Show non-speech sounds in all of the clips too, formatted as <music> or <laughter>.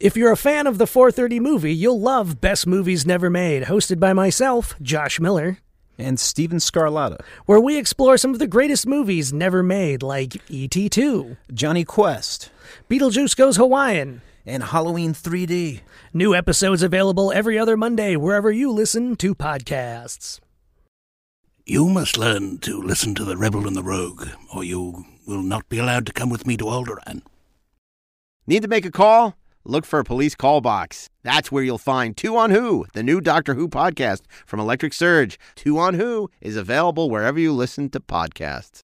If you're a fan of the 430 movie, you'll love Best Movies Never Made, hosted by myself, Josh Miller, and Steven Scarlatta, where we explore some of the greatest movies never made, like E.T. 2, Johnny Quest, Beetlejuice Goes Hawaiian, and Halloween 3D. New episodes available every other Monday wherever you listen to podcasts. You must learn to listen to the rebel and the rogue, or you will not be allowed to come with me to Alderaan. Need to make a call? Look for a police call box. That's where you'll find Two on Who, the new Doctor Who podcast from Electric Surge. Two on Who is available wherever you listen to podcasts.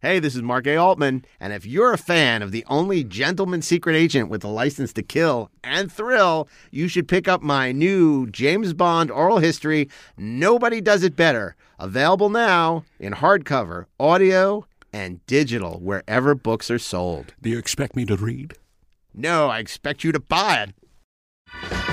Hey, this is Mark A. Altman, and if you're a fan of the only gentleman secret agent with a license to kill and thrill, you should pick up my new James Bond oral history, Nobody Does It Better, available now in hardcover, audio, and digital wherever books are sold. Do you expect me to read? No, I expect you to buy it.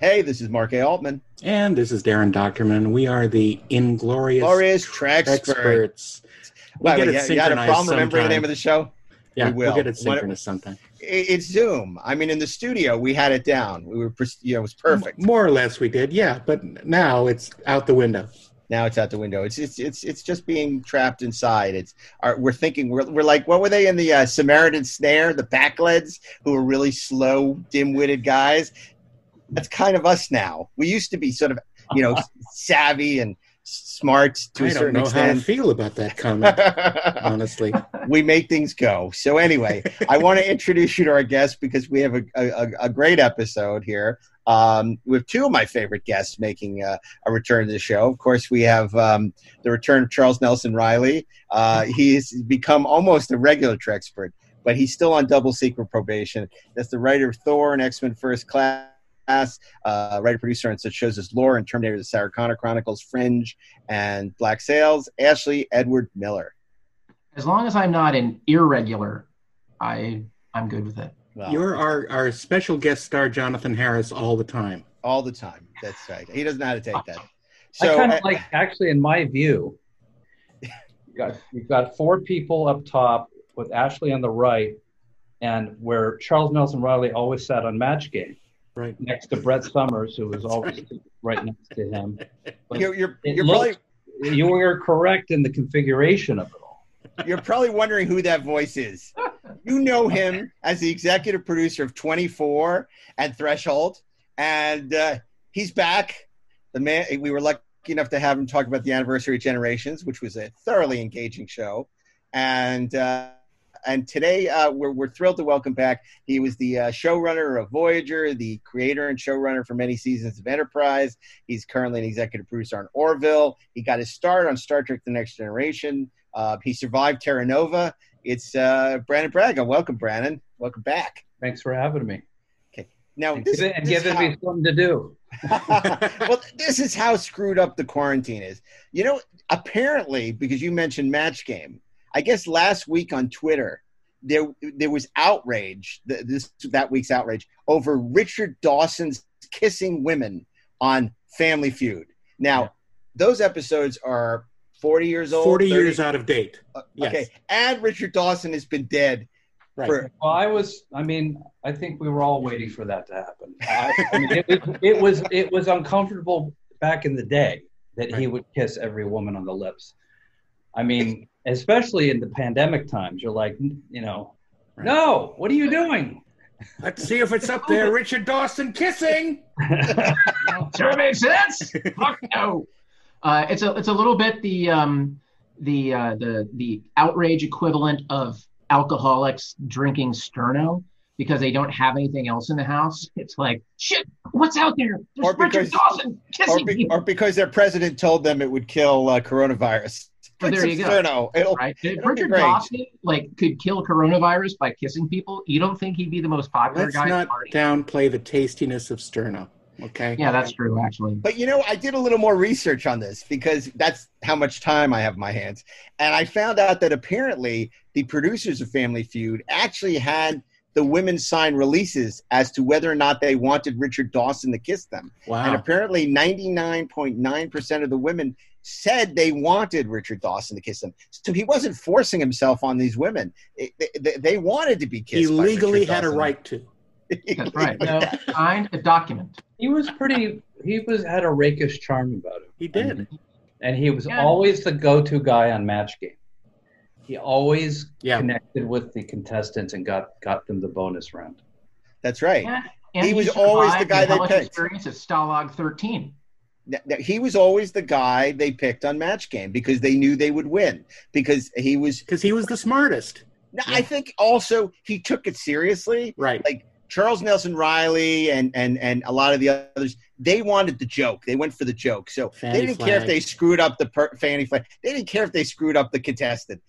Hey, this is Mark A. Altman. And this is Daren Dochterman. We are the Inglorious Glorious Trek Experts. We'll Wait, wait, you, you had a problem remembering the name of the show? Yeah, we will. We'll get it synchronous sometime. It's Zoom. I mean, in the studio, we had it down. We were, you know, it was perfect. More or less, we did. Yeah, but now it's out the window. Now it's out the window. It's it's it's it's just being trapped inside. It's our, we're thinking we're we're like what were they in the uh, Samaritan Snare? The Pakleds who were really slow, dim-witted guys. That's kind of us now. We used to be sort of you know savvy and smart to I a certain extent. I don't know how I feel about that comment, <laughs> honestly. we make things go. So anyway, I want to introduce you to our guest because we have a, a, a great episode here. Um, with two of my favorite guests making uh, a return to the show. Of course, we have um, the return of Charles Nelson Reilly. Uh, he's become almost a regular Trek expert, but he's still on double secret probation. That's the writer of Thor and X Men First Class uh, writer producer on such shows as Lore and Terminator: The Sarah Connor Chronicles, Fringe, and Black Sails. Ashley Edward Miller. As long as I'm not an irregular, I I'm good with it. Well, You're our, our special guest star, Jonathan Harris, all the time. all the time. That's right. He doesn't know how to take that. I kind uh, of like, actually, in my view, you've got, you've got four people up top with Ashley on the right, and where Charles Nelson Reilly always sat on Match Game Right. next to Brett Somers, who was always right next to him. <laughs> But you're you're, you're probably you were correct in the configuration of it all. <laughs> you're probably wondering who that voice is. You know him as the executive producer of 24 and Threshold, and uh, he's back. The man we were lucky enough to have him talk about the anniversary of Generations, which was a thoroughly engaging show, and. Uh, and today uh, we're, we're thrilled to welcome back. He was the uh, showrunner of Voyager, the creator and showrunner for many seasons of Enterprise. He's currently an executive producer on Orville. He got his start on Star Trek: The Next Generation. Uh, he survived Terra Nova. It's uh, Brannon Braga. Welcome, Brannon. Welcome back. Thanks for having me. Okay. Now, And, this, and giving me something to do. <laughs> well, this is how screwed up the quarantine is. You know, apparently, because you mentioned Match Game, I guess last week on Twitter there there was outrage. th- This that week's outrage over Richard Dawson's kissing women on Family Feud. Now, Yeah. those episodes are forty years old. 40 30 years out of date. uh, yes. Okay, and Richard Dawson has been dead Right. for Well, I was. I mean, I think we were all waiting for that to happen. I, <laughs> I mean, it, was, it was it was uncomfortable back in the day that he would kiss every woman on the lips. I mean, especially in the pandemic times, you're like, you know, Right. no, what are you doing? Let's see if it's up there. <laughs> Richard Dawson kissing. <laughs> Sure makes sense. Fuck no. Uh, it's a it's a little bit the um the uh, the the outrage equivalent of alcoholics drinking Sterno because they don't have anything else in the house. It's like shit. What's out there? There's Or Richard because- Dawson or, kissing be, or because their president told them it would kill uh, coronavirus. Well, there Drink you some go. It'll, Right? If it'll be Richard great. Dawson like could kill coronavirus by kissing people, you don't think he'd be the most popular Let's guy? at the not party? downplay the tastiness of Sterno. Okay. Yeah, that's true. Actually, But you know, I did a little more research on this because that's how much time I have in my hands. And I found out that apparently the producers of Family Feud actually had the women sign releases as to whether or not they wanted Richard Dawson to kiss them. Wow. And apparently 99.9% of the women said they wanted Richard Dawson to kiss them. So he wasn't forcing himself on these women. It- they, they wanted to be He kissed. by legally Richard had a right to. that's right. <laughs> No, signed a document. He was pretty. He was had a rakish charm about him. He did. and he was Yeah. always the go-to guy on Match Game. He always Yeah. connected with the contestants and got got them the bonus round. That's right. Yeah, and He was always the survived guy they hellish picked. Experience at Stalag 13. Th- th- he was always the guy they picked on match game because they knew they would win because he was Because he was the smartest. No, i think also he took it seriously. Right. like charles nelson reilly and and and a lot of the others they wanted the joke. They went for the joke. So Fanny they didn't care if they screwed up the per- fannie flagg they didn't care if they screwed up the contestant.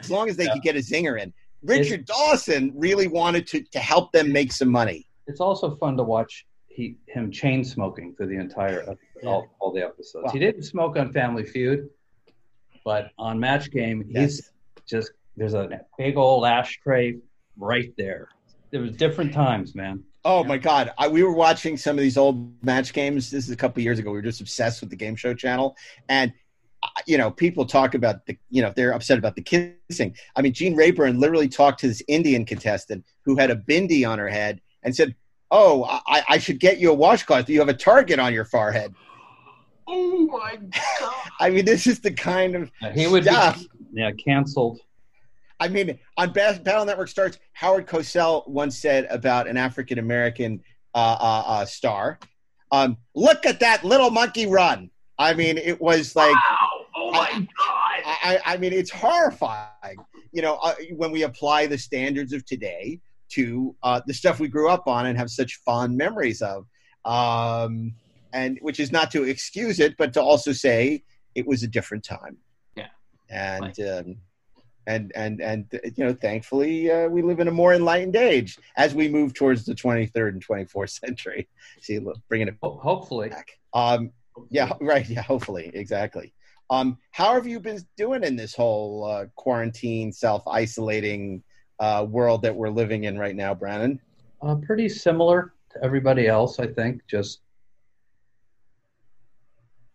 As long as they Yeah. could get a zinger in. Richard dawson really wanted to to help them make some money. It's also fun to watch he him chain smoking for the entire ep- all, all the episodes. Wow. He didn't smoke on Family Feud, but on Match Game, he's Yes. just there's a big old ashtray right there. There was different times, man. Oh my God! I, we were watching some of these old match games. This is a couple years ago. We were just obsessed with the game show channel, and uh, you know, people talk about the, you know, they're upset about the kissing. I mean, Gene Rayburn literally talked to this Indian contestant who had a bindi on her head and said, "Oh, I, I should get you a washcloth. You have a target on your forehead." Oh my god! <laughs> I mean, this is the kind of He would stuff. be yeah canceled. I mean, on Battle Network Starts, Howard Cosell once said about an African American uh, uh, uh, star, um, "Look at that little monkey run." I mean, it was like, wow! Oh my god! I, I mean, it's horrifying. You know, uh, when we apply the standards of today to uh, the stuff we grew up on and have such fond memories of, um, and which is not to excuse it, but to also say it was a different time. Yeah. and um, and and and you know, thankfully, uh, we live in a more enlightened age as we move towards the 23rd and 24th <laughs> century. See, look, bringing it Ho- Hopefully, back. Um, yeah, right. Yeah, hopefully, exactly. Um, how have you been doing in this whole uh, quarantine, self isolating uh, world that we're living in right now, Brannon? uh, pretty similar to everybody else. I think just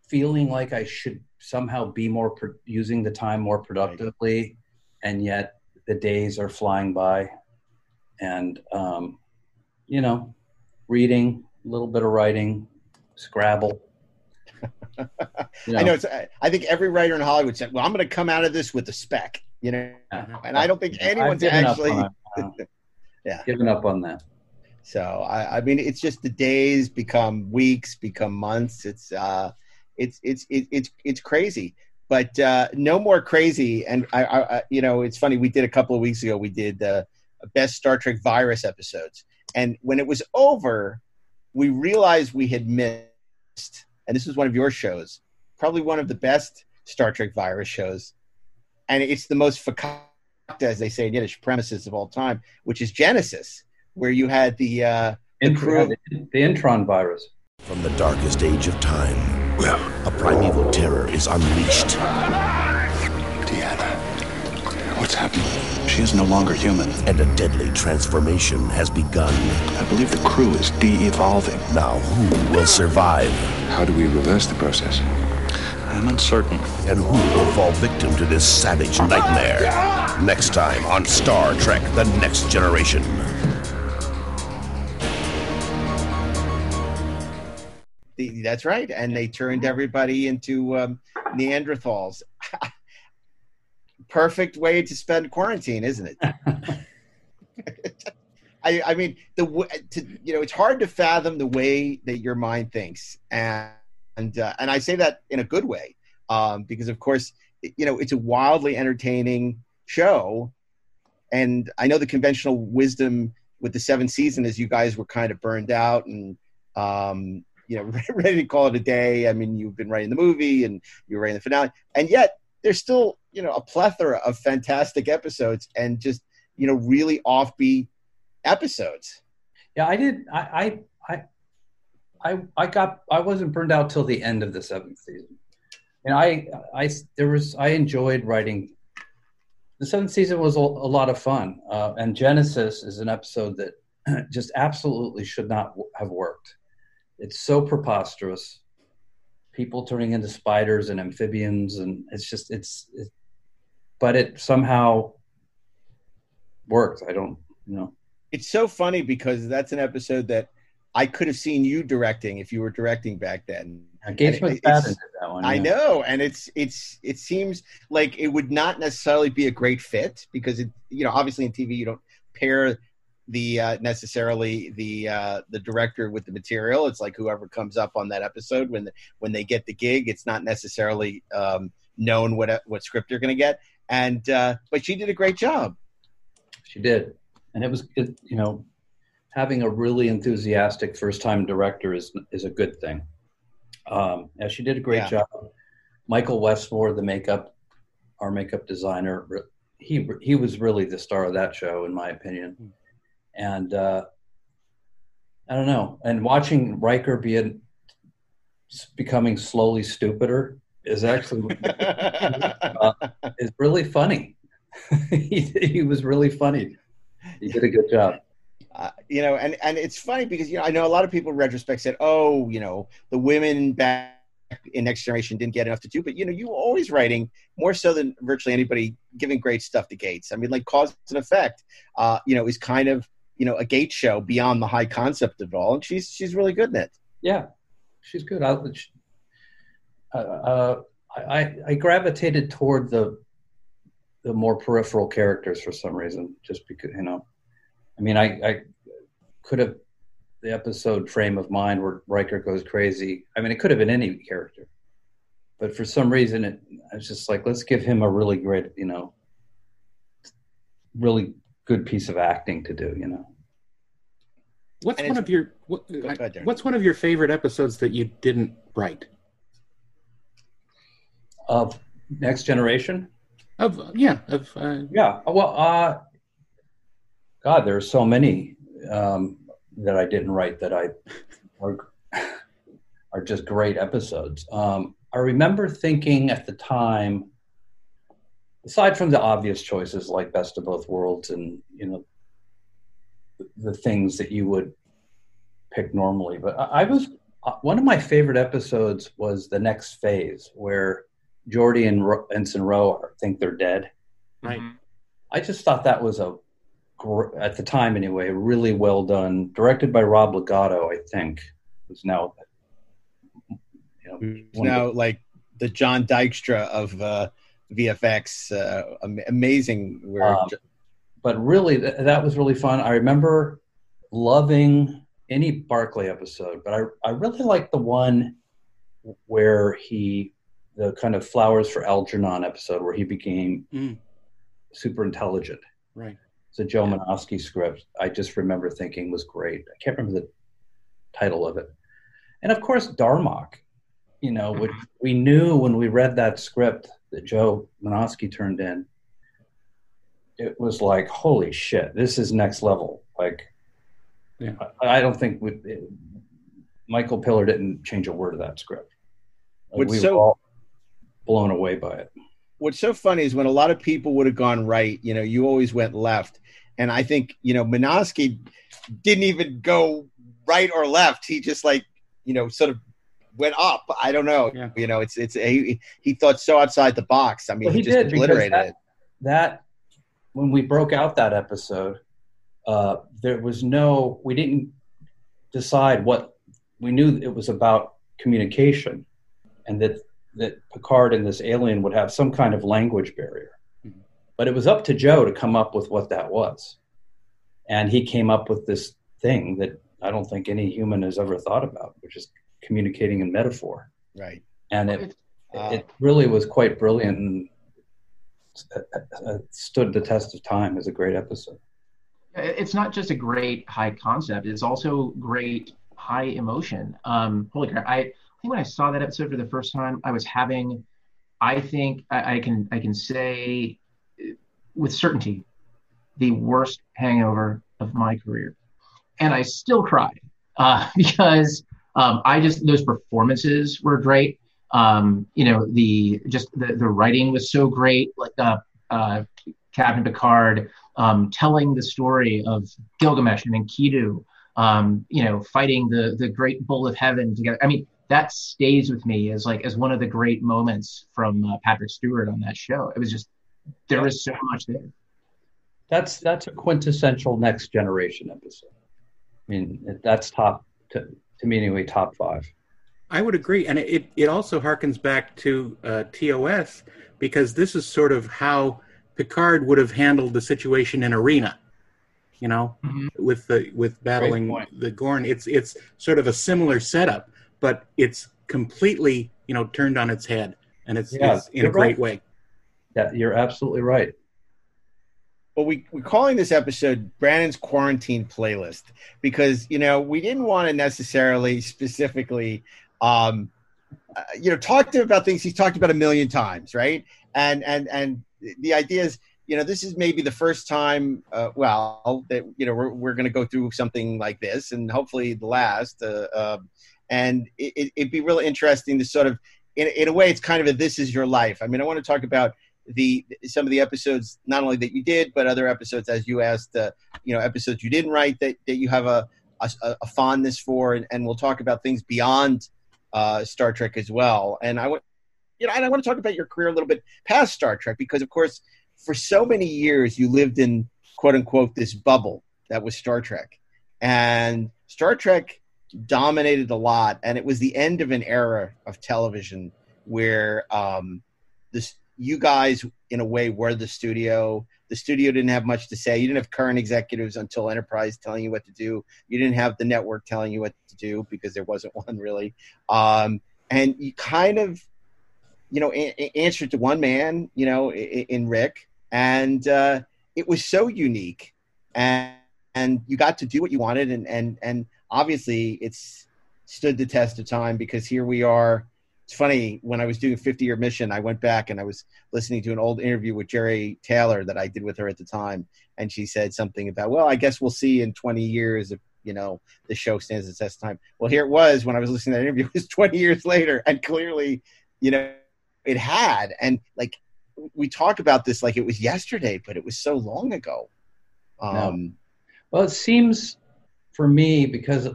feeling like I should somehow be more pro- using the time more productively, and yet the days are flying by, and um, you know, reading a little bit of writing, Scrabble. <laughs> You I know. know, It's, I I think every writer in Hollywood said, "Well, I'm going to come out of this with a spec," you know, and I don't think anyone's actually. on. <laughs> Yeah. given up on that. So I, I mean, it's just the days become weeks, become months. It's uh, it's it's it, it's it's crazy, but uh, no more crazy. And I, I, you know, it's funny. We did a couple of weeks ago. We did uh, best Star Trek virus episodes, and when it was over, we realized we had missed. And this was one of your shows, probably one of the best Star Trek virus shows, and it's the most fakakta, as they say in Yiddish, premises of all time, which is Genesis where you had the uh, the Int- the Intron virus. From the darkest age of time, Well, a primeval terror is unleashed. Deanna, what's happening? She is no longer human. And a deadly transformation has begun. I believe the crew is de-evolving. Now, who will survive? How do we reverse the process? I'm uncertain. And who will fall victim to this savage nightmare? Next time on Star Trek The Next Generation. that's right, and they turned everybody into um, Neanderthals. <laughs> Perfect way to spend quarantine, isn't it? <laughs> I, I mean, the w- to, you know, it's hard to fathom the way that your mind thinks, and and uh, and I say that in a good way, um, because of course, you know, it's a wildly entertaining show, and I know the conventional wisdom with the seventh season is you guys were kind of burned out and um, you know <laughs> ready to call it a day. I mean, you've been writing the movie and you're writing the finale, and yet there's still you know a plethora of fantastic episodes and just you know really offbeat episodes. Yeah, I did. I, I, I I I got I wasn't burned out till the end of the seventh season, and I I there was I enjoyed writing. The seventh season was a, a lot of fun, uh, and Genesis is an episode that <clears throat> just absolutely should not have worked. It's so preposterous. People turning into spiders and amphibians, and it's just it's, it, but it somehow worked. I don't you know. It's so funny because that's an episode that I could have seen you directing if you were directing back then. Gates McFadden that one. I know, and it's it's it seems like it would not necessarily be a great fit because it you know obviously in TV you don't pair the uh, necessarily the uh, the director with the material. It's like whoever comes up on that episode when when they get the gig, it's not necessarily um, known what what script you're going to get. And uh, but she did a great job. She did, and it was it, you know having a really enthusiastic first time director is is a good thing. Um, and she did a great Yeah. job. Michael Westmore, the makeup, our makeup designer, he he was really the star of that show, in my opinion. And uh, I don't know. And watching Riker be a, becoming slowly stupider is actually uh, is really funny. <laughs> he, he was really funny. He did a good job. Uh, you know, and and it's funny because you know I know a lot of people in retrospect said, oh, you know, the women back in Next Generation didn't get enough to do, but you know, you were always writing more so than virtually anybody, giving great stuff to Gates. I mean, like Cause and Effect, uh, you know, is kind of you know a Gates show beyond the high concept of it all, and she's she's really good in it. Yeah, she's good. I, she- uh, uh, I, I gravitated toward the the more peripheral characters for some reason, just because you know. I mean, I, I could have the episode frame of mind where Riker goes crazy. I mean, it could have been any character, but for some reason, it I was just like, let's give him a really great, you know, really good piece of acting to do. You know, What's And one of your what, ahead, What's one of your favorite episodes that you didn't write? of Next Generation. Of yeah, of uh, Yeah. Well, uh, God, there are so many um, that I didn't write that I are, are just great episodes. Um, I remember thinking at the time, aside from the obvious choices like Best of Both Worlds and you know the, the things that you would pick normally, but I, I was uh, one of my favorite episodes was the next phase where Geordi and Ro- Ensign Ro think they're dead. right. I just thought that was a, gr- at the time anyway, really well done. Directed by Rob Legato, I think, who's now, you know, It's one of now like the John Dykstra of uh, VFX, uh, amazing. Where Um, but really, th- that was really fun. I remember loving any Barclay episode, but I I really liked the one where he the kind of flowers for Algernon episode where he became Mm. super intelligent. Right. It's a Joe Menosky script. I just remember thinking was great. I can't remember the title of it. And of course, Darmok, you know, which mm-hmm. we knew when we read that script that Joe Menosky turned in. It was like, holy shit, this is next level. Like, Yeah. I, I don't think we, it, Michael Piller didn't change a word of that script. Like, we so- were all blown away by it. What's so funny is when a lot of people would have gone right, you know, you always went left. And I think, you know, Menosky didn't even go right or left. He just like, you know, sort of went up. I don't know. Yeah. You know, it's it's he, he thought so outside the box. I mean, Well, he, he just did, obliterated that- it. that when we broke out that episode uh, there was no we didn't decide what we knew it was about communication and that that picard and this alien would have some kind of language barrier but it was up to joe to come up with what that was and he came up with this thing that i don't think any human has ever thought about which is communicating in metaphor Right. and it, It's- Uh, it really was quite brilliant and uh, uh, stood the test of time as a great episode. it's not just a great high concept it's also great high emotion um holy crap i I think when i saw that episode for the first time i was having i think i, I can i can say with certainty the worst hangover of my career and i still cried uh <laughs> because Um, I just those performances were great. Um, you know, the just the, the writing was so great. Like uh, uh, Captain Picard um, telling the story of Gilgamesh and Enkidu, um, you know, fighting the the great bull of heaven together. I mean, that stays with me as like as one of the great moments from uh, Patrick Stewart on that show. It was just there was so much there. That's that's a quintessential next generation episode. I mean, that's top to, to me anyway, top five. I would agree, and it it also harkens back to uh, TOS because this is sort of how Picard would have handled the situation in Arena. You know, Mhm. with the with battling the Gorn, it's it's sort of a similar setup, but it's completely you know turned on its head, and it's, Yeah, it's in a you're great right. way. That you're absolutely right. Well, we, we're calling this episode Brannon's Quarantine Playlist because, you know, we didn't want to necessarily specifically, um, uh, you know, talk to him about things he's talked about a million times, right? And, and, and the idea is, you know, this is maybe the first time, uh, well, that, you know, we're, we're going to go through something like this and hopefully the last. Uh, uh, and it, it'd be really interesting to sort of, in, in a way, it's kind of a this is your life. I mean, I want to talk about the some of the episodes not only that you did but other episodes as you asked uh, you know episodes you didn't write that, that you have a, a, a fondness for. And, and we'll talk about things beyond uh, star trek as well. And i want you know and i want to talk about your career a little bit past star trek because of course for so many years you lived in quote unquote this bubble that was star trek. And star trek dominated a lot and it was the end of an era of television where um, this you guys in a way were the studio. The studio didn't have much to say. You didn't have current executives until enterprise telling you what to do. You didn't have the network telling you what to do because there wasn't <laughs> one really. Um, and you kind of you know a- answered to one man you know in, in rick and uh, it was so unique and and you got to do what you wanted and and and obviously it's stood the test of time because here we are it's funny when I was doing 50 year mission, I went back and I was listening to an old interview with Jeri Taylor that I did with her at the time, and she said something about, well, I guess we'll see in 20 years if you know the show stands the test of time. Well, here it was when I was listening to that interview. <laughs> It was 20 years later, and clearly, you know, it had. And like we talk about this like it was yesterday, but it was so long ago. Um, Well, it seems for me because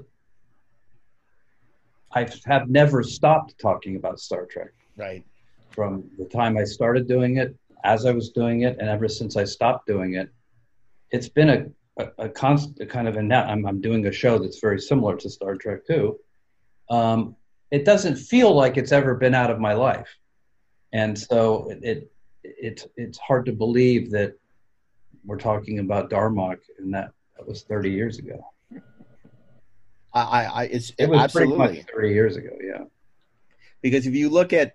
I have never stopped talking about Star Trek Right. from the time I started doing it, as I was doing it, and ever since I stopped doing it. It's been a a, a constant kind of, and now I'm I'm doing a show that's very similar to Star Trek too. Um, it doesn't feel like it's ever been out of my life, and so it, it it's it's hard to believe that we're talking about Darmok and that that was 30 years ago. I, I, I it's It was absolutely. pretty much 30 years ago. Yeah. because if you look at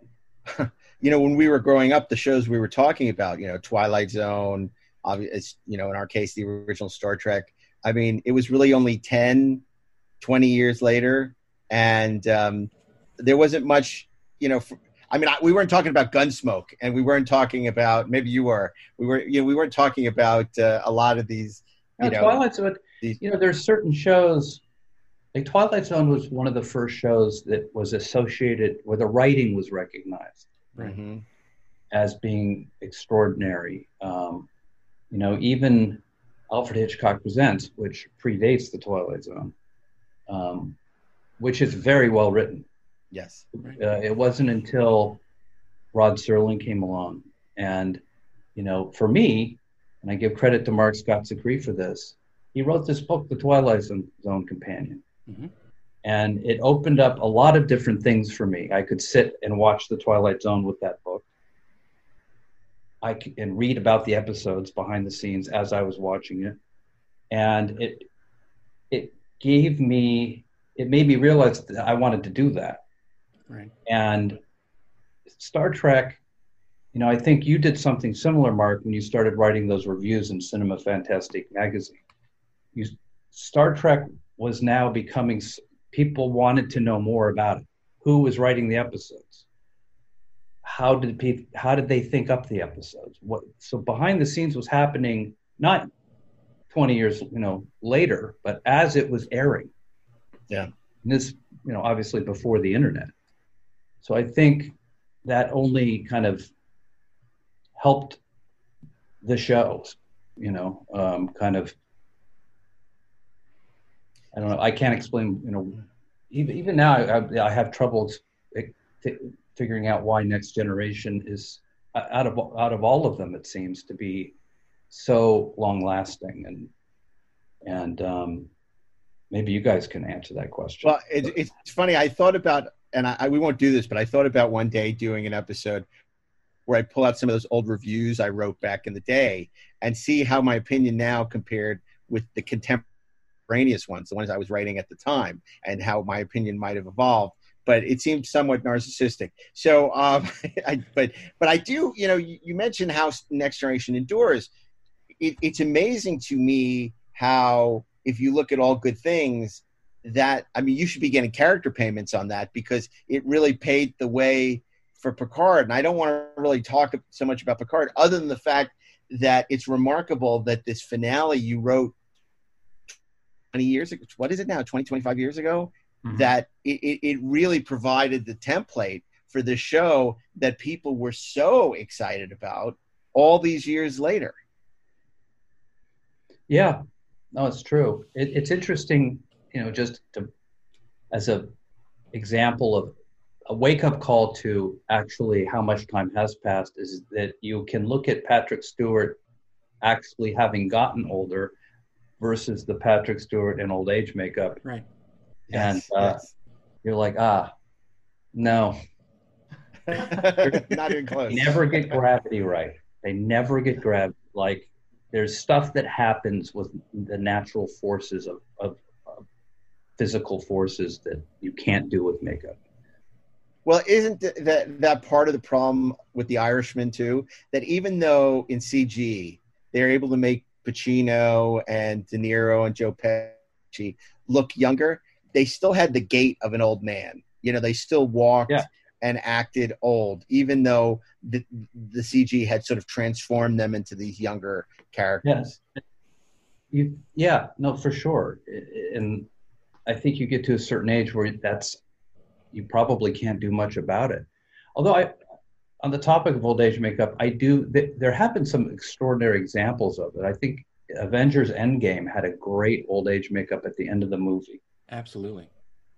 <laughs> you know when we were growing up the shows we were talking about you know twilight zone obvious you know in our case the original star trek i mean it was really only 10 20 years later and um, there wasn't much you know for, i mean I, we weren't talking about gunsmoke and we weren't talking about maybe you were we were you know we weren't talking about uh, a lot of these you Yeah, know Twilight Zone. these- You know, there's certain shows. Like Twilight Zone was one of the first shows that was associated where the writing was recognized Mhm. as being extraordinary. Um, you know, even Alfred Hitchcock Presents, which predates the Twilight Zone, um, which is very well written. yes uh, it wasn't until Rod Serling came along, and you know, for me, and I give credit to Mark Scott Zicree for this, he wrote this book, The Twilight Zone Zone Companion, Mhm. and it opened up a lot of different things for me. I could sit and watch The Twilight Zone with that book. I and read about the episodes behind the scenes as I was watching it, and it it gave me it made me realize that I wanted to do that. Right. And Star Trek, you know, I think you did something similar, Mark, when you started writing those reviews in Cinefantastique magazine. You, Star Trek was now becoming, people wanted to know more about it. Who was writing the episodes? How did people, how did they think up the episodes? What, so behind the scenes was happening not 20 years, you know, later, but as it was airing. Yeah. And this you know, obviously before the internet. So I think that only kind of helped the shows, you know, um, kind of. I don't know. I can't explain. You know, even even now, I, I have troubles f- figuring out why Next Generation is out of out of all of them. It seems to be so long lasting, and and um, maybe you guys can answer that question. Well, it, it's funny. I thought about, and I, we won't do this, but I thought about one day doing an episode where I pull out some of those old reviews I wrote back in the day and see how my opinion now compared with the contemporaneous ones, the ones I was writing at the time, and how my opinion might have evolved. But it seemed somewhat narcissistic. So, um, <laughs> I, but but I do, you know, you, you mentioned how Next Generation endures. It, it's amazing to me how if you look at all good things, that I mean, you should be getting character payments on that because it really paid the way for Picard. And I don't want to really talk so much about Picard, other than the fact that it's remarkable that this finale you wrote 20 years ago, what is it now, 20, 25 years ago, mm-hmm. that it, it really provided the template for the show that people were so excited about all these years later. Yeah, no, it's true. It, it's interesting, you know, just to, as a example of a wake up call to actually how much time has passed is that you can look at Patrick Stewart actually having gotten older versus the Patrick Stewart in old age makeup. Right. And yes, uh, yes. you're like, ah, no. <laughs> Not even close. They never get gravity right. They never get gravity. Like there's stuff that happens with the natural forces of, of, of physical forces that you can't do with makeup. Well, isn't that that part of the problem with the Irishman too? That even though in CG they're able to make Pacino and De Niro and Joe Pesci look younger, they still had the gait of an old man. You know, they still walked yeah. and acted old, even though the the CG had sort of transformed them into these younger characters. Yes. You, yeah, no, for sure. And I think you get to a certain age where that's you probably can't do much about it. Although I, on the topic of old age makeup, I do. Th- there have been some extraordinary examples of it. I think Avengers Endgame had a great old age makeup at the end of the movie. Absolutely.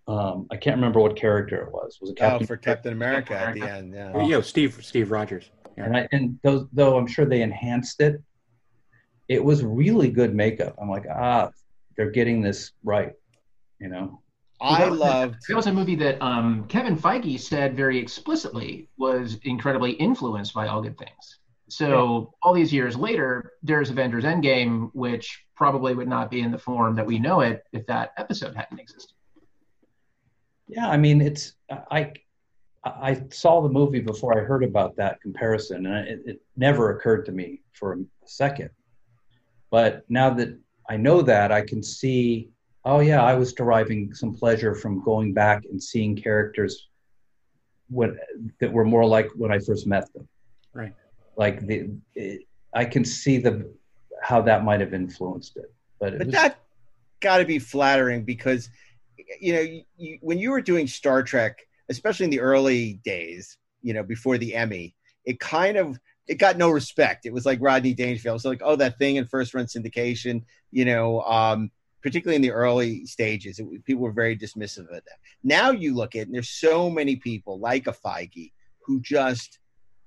Um, I can't remember what character it was. Was it Captain? Oh, for Captain America, America. at the end. Yeah. yeah, Steve Steve Rogers. Yeah. And I, and those, though I'm sure they enhanced it, it was really good makeup. I'm like, ah, they're getting this right. You know. I loved. It was a movie that um, Kevin Feige said very explicitly was incredibly influenced by All Good Things. So all these years later, there's Avengers Endgame, which probably would not be in the form that we know it if that episode hadn't existed. Yeah, I mean, it's I I saw the movie before I heard about that comparison, and it, it never occurred to me for a second. But now that I know that, I can see oh yeah, I was deriving some pleasure from going back and seeing characters when that were more like when I first met them. Right. Like the, it, I can see the how that might have influenced it. But, it but was, that got to be flattering because you know you, you, when you were doing Star Trek, especially in the early days, you know before the Emmy, it kind of it got no respect. It was like Rodney Dangerfield. It was like, oh, that thing in first run syndication, you know, um, particularly in the early stages, it, people were very dismissive of that. Now you look at, and there's so many people like a Feige who just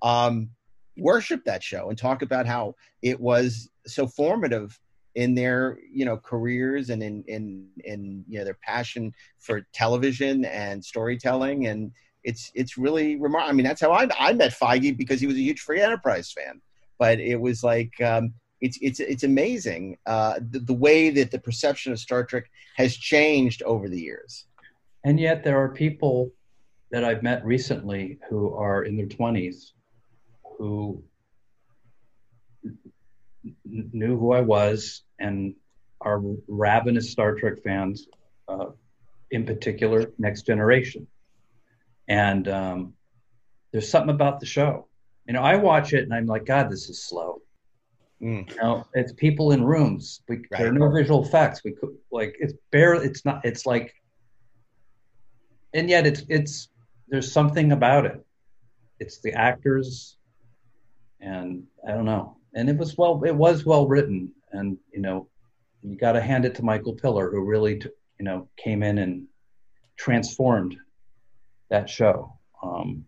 um, worship that show and talk about how it was so formative in their you know careers and in in in you know their passion for television and storytelling and it's it's really remarkable. I mean, that's how I I met Feige because he was a huge Free Enterprise fan. But it was like um, it's it's it's amazing uh, the, the way that the perception of Star Trek has changed over the years. And yet, there are people that I've met recently who are in their twenties who knew who I was and are ravenous Star Trek fans, uh, in particular, Next Generation. And um, there's something about the show. You know, I watch it and I'm like, God, this is slow. Mm. You know, it's people in rooms. We, right. There are no visual effects. We could like it's bare. It's not. It's like and yet it's it's there's something about it. It's the actors, and I don't know. And it was well, it was well written, and you know, you got to hand it to Michael Piller, who really, t- you know, came in and transformed that show um,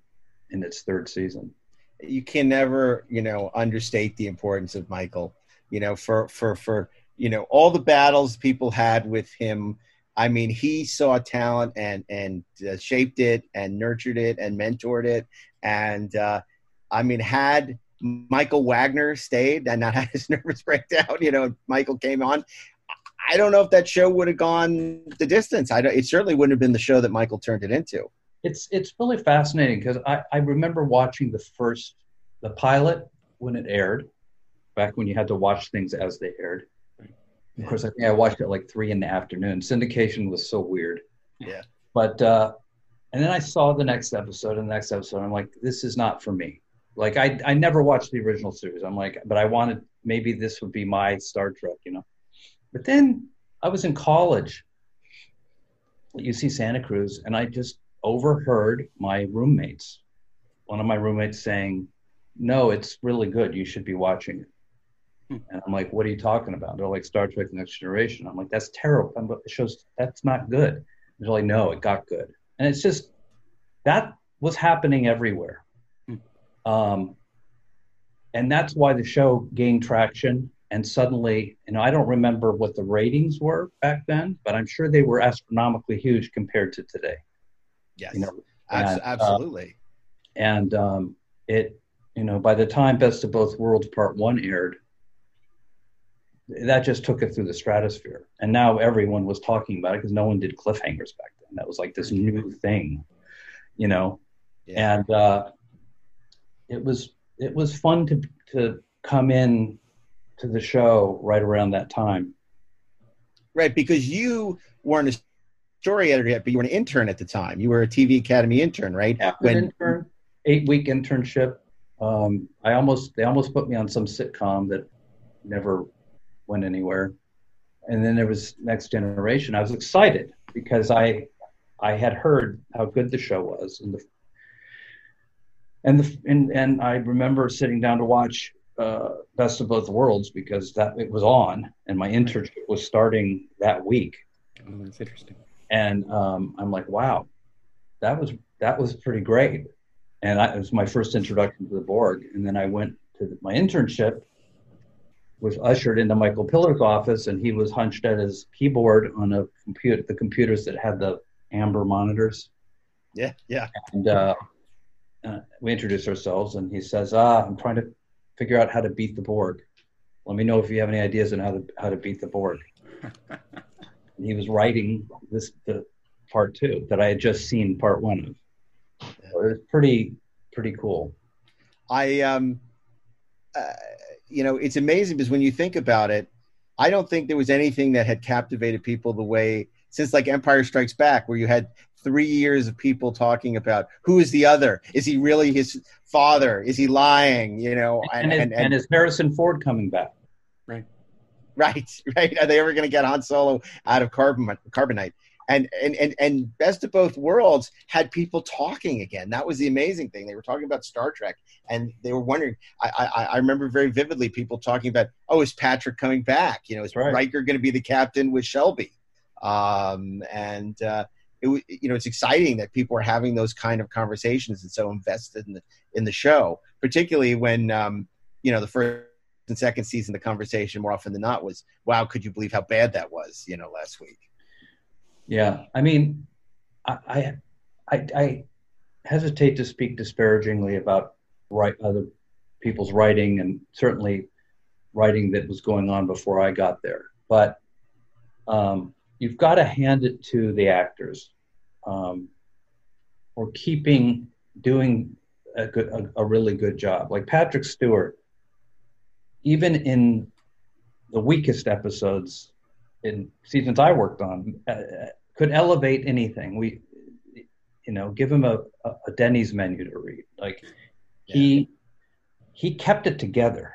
in its third season. You can never you know understate the importance of michael. You know for for for you know all the battles people had with him i mean he saw talent and and uh, shaped it and nurtured it and mentored it. And uh i mean had michael wagner stayed and not <laughs> had his nervous breakdown you know michael came on i don't know if that show would have gone the distance. I don't it certainly wouldn't have been the show that michael turned it into It's it's really fascinating because I, I remember watching the first the pilot when it aired, back when you had to watch things as they aired. Of course, I think I watched it like three in the afternoon. Syndication was so weird. Yeah. But uh, and then I saw the next episode and the next episode. I'm like, this is not for me. Like I I never watched the original series. I'm like, but I wanted maybe this would be my Star Trek, you know. But then I was in college at UC Santa Cruz, and I just overheard my roommates, one of my roommates saying, "No, it's really good. You should be watching it." And I'm like, "What are you talking about?" They're like, "Star Trek: Next Generation." I'm like, "That's terrible. I'm, it shows that's not good." They're like, "No, it got good," and it's just that was happening everywhere. Um, and that's why the show gained traction. And suddenly, you know, I don't remember what the ratings were back then, but I'm sure they were astronomically huge compared to today. Yes You know, and, uh, absolutely and um, it, you know, by the time Best of Both Worlds Part One aired, that just took it through the stratosphere. And now everyone was talking about it because no one did cliffhangers back then. That was like this new thing, you know. Yeah. And uh, it was it was fun to to come in to the show right around that time. Right, because you weren't a story editor yet, but you were an intern at the time. You were a TV Academy intern, right? After an intern, eight week internship, um, I almost they almost put me on some sitcom that never went anywhere. And then there was Next Generation. I was excited because I I had heard how good the show was, and the and the and and I remember sitting down to watch uh, Best of Both Worlds because that it was on, and my internship was starting that week Oh, that's interesting. And um, I'm like, wow, that was that was pretty great. And I, it was my first introduction to the Borg. And then I went to the, my internship, was ushered into Michael Piller's office, and he was hunched at his keyboard on a computer, the computers that had the amber monitors. Yeah, yeah. And uh, uh, we introduced ourselves, and he says, "Ah, I'm trying to figure out how to beat the Borg. Let me know if you have any ideas on how to how to beat the Borg." <laughs> And he was writing this the part two that I had just seen part one of. So it was pretty pretty cool. I um, uh, you know, it's amazing because when you think about it, I don't think there was anything that had captivated people the way since like Empire Strikes Back, where you had three years of people talking about who is the other? Is he really his father? Is he lying? You know, And, and, and, is Harrison Ford coming back? <laughs> Right. Right. Are they ever going to get Han Solo out of carbon carbonite? And, and and and best of both worlds had people talking again. That was the amazing thing. They were talking about Star Trek, and they were wondering. I I, I remember very vividly people talking about, oh, is Patrick coming back? You know, is Right. Riker going to be the captain with Shelby? Um, and uh, it you know it's exciting that people are having those kind of conversations and so invested in the in the show, particularly when um, you know the first and second season the conversation more often than not was wow could you believe how bad that was you know last week Yeah, I mean, I I, I, hesitate to speak disparagingly about other people's writing, and certainly writing that was going on before I got there. But um, you've got to hand it to the actors um, for keeping doing a good, a, a really good job. Like Patrick Stewart, even in the weakest episodes in seasons I worked on uh, could elevate anything. We, you know, give him a, a Denny's menu to read. Like he he kept it together.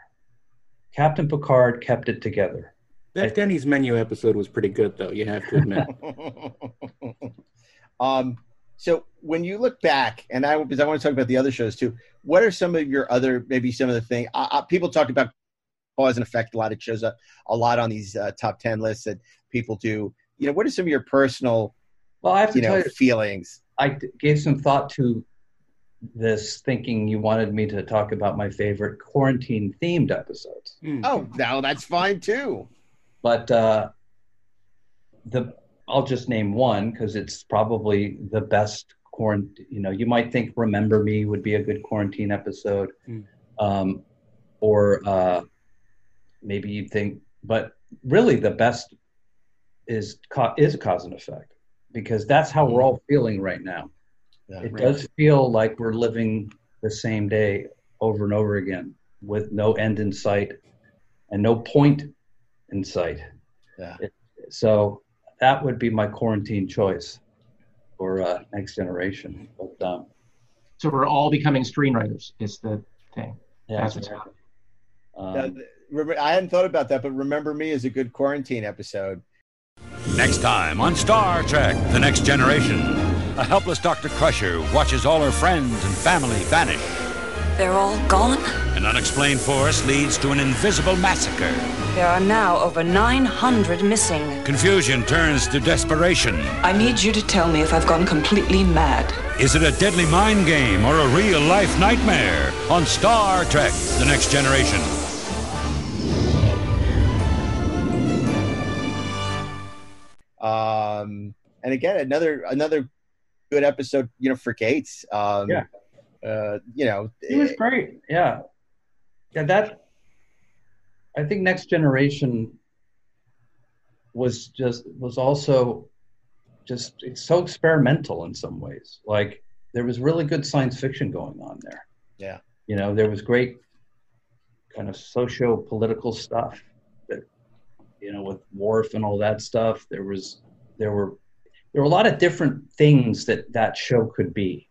Captain Picard kept it together. That Denny's menu episode was pretty good, though. You have to admit. <laughs> um So when you look back, and I because I want to talk about the other shows too. What are some of your other maybe some of the things uh, uh, people talk about cause and effect a lot. It shows up a lot on these uh, top ten lists that people do. You know, what are some of your personal, well, I have to you know, tell you, feelings? I gave some thought to this, thinking you wanted me to talk about my favorite quarantine themed episodes. Oh, now that's fine too. But uh, the I'll just name one because it's probably the best quarantine. You know, you might think "Remember Me" would be a good quarantine episode, Mm. um, or uh, maybe you'd think, but really the best is is cause and effect because that's how we're all feeling right now. Yeah, it right. does feel like we're living the same day over and over again with no end in sight and no point in sight. Yeah. It- so that would be my quarantine choice for uh, next generation. But um, So we're all becoming screenwriters. Is the thing. yeah, That's what's happening. um, Uh, rem- I hadn't thought about that, but remember me is a good quarantine episode. Next time on Star Trek The Next Generation, a helpless Dr. Crusher watches all her friends and family vanish. They're all gone? An unexplained force leads to an invisible massacre. There are now over 900 missing. Confusion turns to desperation. I need you to tell me if I've gone completely mad. Is it a deadly mind game or a real life nightmare? On Star Trek The Next Generation. Um, and again, another another good episode. You know, for Gates. Um, Yeah. Uh, you know, He was great. Yeah. Yeah, that I think next generation was just was also just it's so experimental in some ways. Like there was really good science fiction going on there. Yeah. You know, there was great kind of socio political stuff you know, with Worf and all that stuff. There was there were there were a lot of different things that that show could be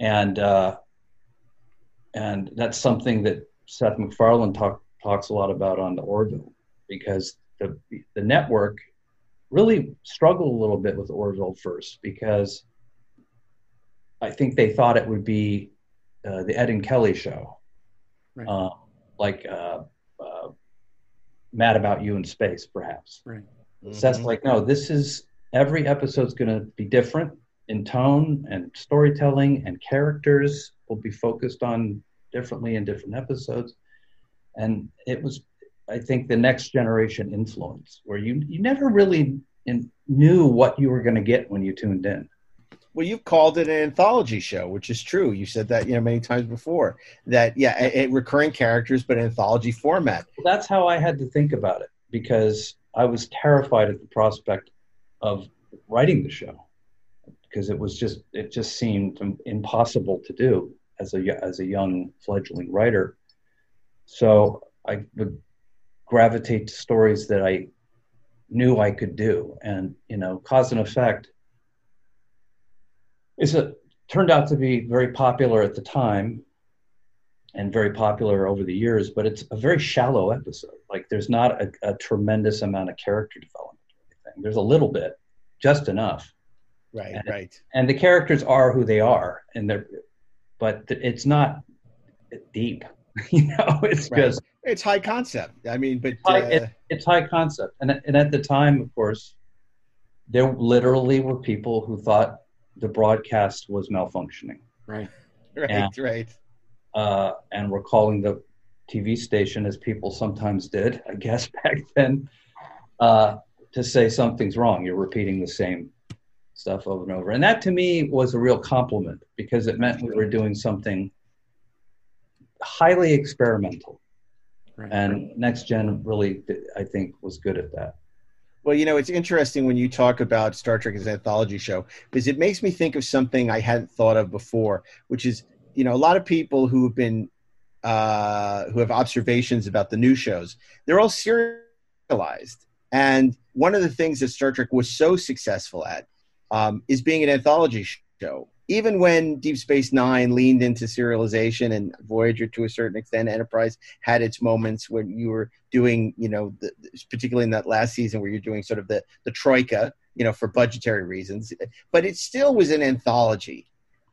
and uh, and that's something that Seth MacFarlane talk, talks a lot about on the Orville because the the network really struggled a little bit with Orville first because I think they thought it would be uh, the Ed and Kelly show, Right. uh, like uh, Mad About You in Space, perhaps. Right. Seth's mm-hmm. like, no, this is every episode's going to be different in tone and storytelling, and characters will be focused on differently in different episodes. And it was, I think, the next generation influence where you you never really in, knew what you were going to get when you tuned in. Well, you've called it an anthology show, which is true. You said that you know many times before. That yeah, a, a recurring characters, but anthology format. That's how I had to think about it because I was terrified at the prospect of writing the show because it was just it just seemed impossible to do as a as a young fledgling writer. So I would gravitate to stories that I knew I could do, and you know, cause and effect is a turned out to be very popular at the time and very popular over the years, but it's a very shallow episode. Like there's not a, a tremendous amount of character development or anything. There's a little bit, just enough. Right, And- right. And the characters are who they are, and they're, but it's not deep. <laughs> you know, it's Right. just It's high concept. I mean, but high, uh, it, it's high concept. And and at the time, of course, there literally were people who thought the broadcast was malfunctioning. Right. <laughs> right, yeah. right. uh, and we're calling the TV station, as people sometimes did, I guess <laughs> back then, uh, to say something's wrong. You're repeating the same stuff over and over. And that to me was a real compliment because it meant we were doing something highly experimental. Right. And Next Gen really, I think, was good at that. Well, you know, it's interesting when you talk about Star Trek as an anthology show because it makes me think of something I hadn't thought of before, which is, you know, a lot of people who have been, uh, who have observations about the new shows, they're all serialized. And one of the things that Star Trek was so successful at um, is being an anthology show. Even when Deep Space Nine leaned into serialization and Voyager to a certain extent, Enterprise had its moments when you were doing, you know, the, particularly in that last season where you're doing sort of the the troika, you know, for budgetary reasons. But it still was an anthology,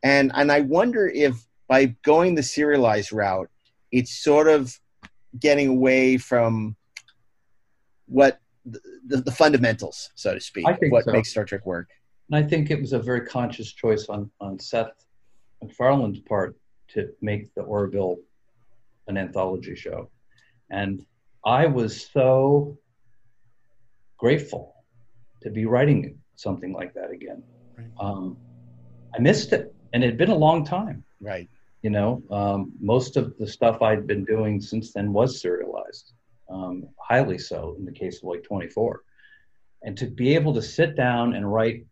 and and I wonder if by going the serialized route, it's sort of getting away from what the, the, the fundamentals, so to speak, what so. makes Star Trek work. And I think it was a very conscious choice on, on Seth MacFarlane's part to make the Orville an anthology show. And I was so grateful to be writing something like that again. Um, I missed it, and it had been a long time. Right. You know, um, most of the stuff I'd been doing since then was serialized, um, highly so in the case of like 24. And to be able to sit down and write,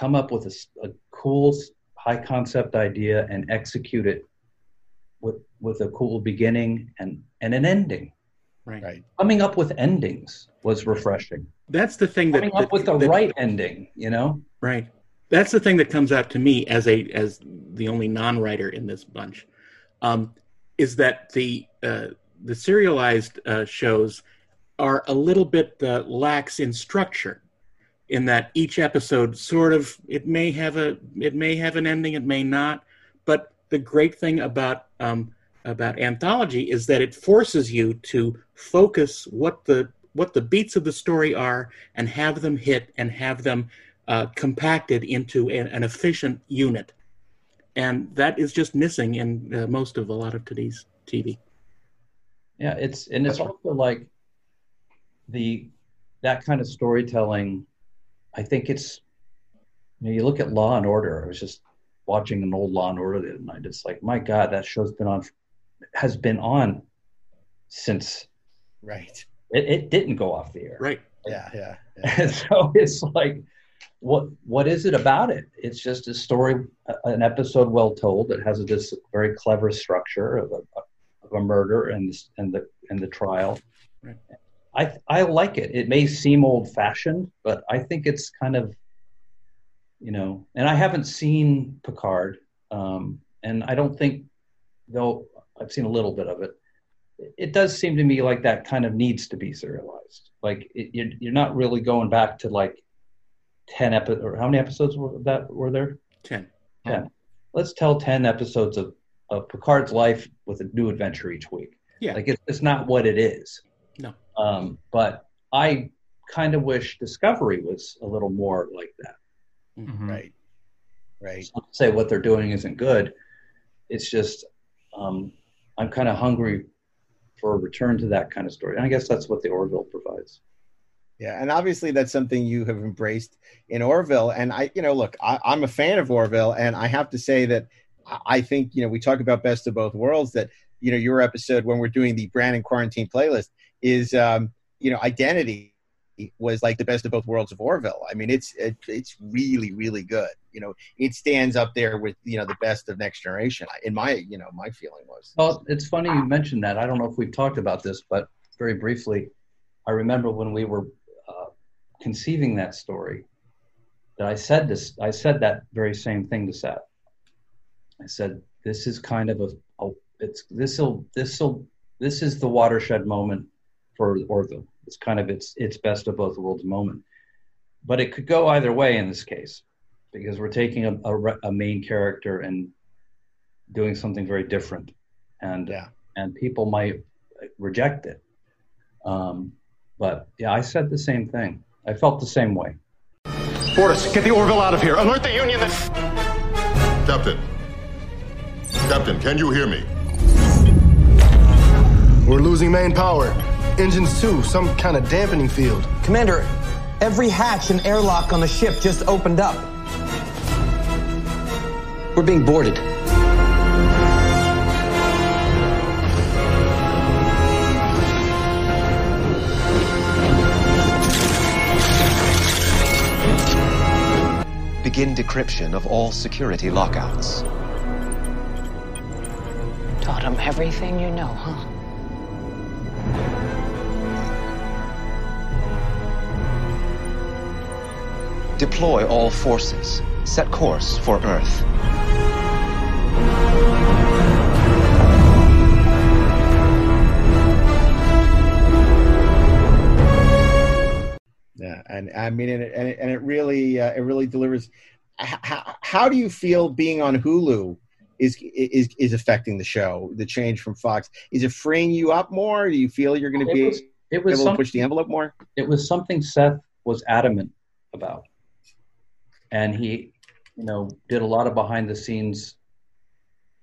come up with a cool, high concept idea and execute it with with a cool beginning and and an ending. Right. Right. Coming up with endings was refreshing. That's the thing that Coming up that- with the that- right ending, you know. Right. That's the thing that comes out to me as a as the only non-writer in this bunch, um, is that the uh, the serialized uh, shows are a little bit uh, lax in structure, in that each episode sort of it may have a it may have an ending, it may not. But the great thing about um, about anthology is that it forces you to focus what the what the beats of the story are and have them hit and have them uh, compacted into an, an efficient unit. And that is just missing in uh, most of a lot of today's TV. Yeah, it's and it's also like the that kind of storytelling. I think it's you know you look at Law and Order. I was just watching an old Law and Order the other night. It's like my God, that show's been on has been on since Right. it, it didn't go off the air. Right. Yeah. <laughs> Yeah. And so it's like, what what is it about it? It's just a story, an episode well told that has this very clever structure of a, of a murder and and the and the trial. Right. I I like it. It may seem old fashioned, but I think it's kind of, you know, and I haven't seen Picard, um, and I don't think, though I've seen a little bit of it. It does seem to me like that kind of needs to be serialized. Like it, you're, you're not really going back to like ten episodes or how many episodes were that were there? Ten. Ten. Let's tell ten episodes of, of Picard's life with a new adventure each week. Yeah. Like it's, it's not what it is. No. Um, but I kind of wish Discovery was a little more like that. Right. Right. It's not to say what they're doing isn't good. It's just um, I'm kind of hungry for a return to that kind of story. And I guess that's what the Orville provides. Yeah, and obviously that's something you have embraced in Orville. And I, you know, look, I, I'm a fan of Orville, and I have to say that I- I think, you know, we talk about best of both worlds. That you know, your episode when we're doing the Brannon quarantine playlist is, um, you know, identity was like the best of both worlds of Orville. I mean, it's it, it's really really good. You know, it stands up there with you know the best of Next Generation. In my you know my feeling was. Well, it's funny you mentioned that. I don't know if we've talked about this, but very briefly, I remember when we were uh, conceiving that story that I said this. I said that very same thing to Seth. I said, "This is kind of a, a it's this'll this'll this is the watershed moment for Orville. It's kind of its its best of both worlds moment, but it could go either way in this case because we're taking a, a, a main character and doing something very different, and Yeah. and people might reject it. Um, but yeah, I said the same thing. I felt the same way. Fortis, get the Orville out of here. Alert the Union that. Captain. Captain, can you hear me? We're losing main power. Engines too, some kind of dampening field. Commander, every hatch and airlock on the ship just opened up. We're being boarded. Begin decryption of all security lockouts. Taught him everything you know, huh? Deploy all forces. Set course for Earth. Yeah, and. I mean, and it, and it, and it really uh, it really delivers. How, how do you feel being on Hulu is is is affecting the show? The change from Fox is it freeing you up more? Do you feel you're going to be was- it was able to push the envelope more? it was something Seth was adamant about, and he, you know, did a lot of behind the scenes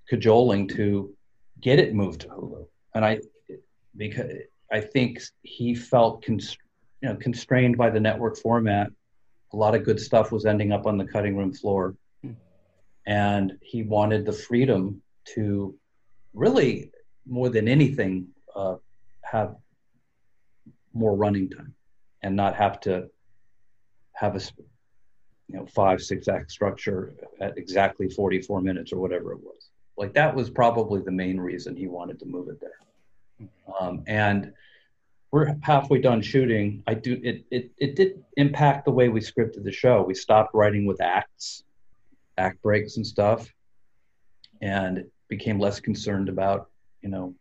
cajoling to get it moved to Hulu, and I, because I think he felt const- you know constrained by the network format. A lot of good stuff was ending up on the cutting room floor, and he wanted the freedom to really more than anything uh, have more running time and not have to have a you know five six act structure at exactly 44 minutes or whatever it was. Like that was probably the main reason he wanted to move it there. Um, and we're halfway done shooting. I do it, it it did impact the way we scripted the show. We stopped writing with acts act breaks and stuff and became less concerned about you know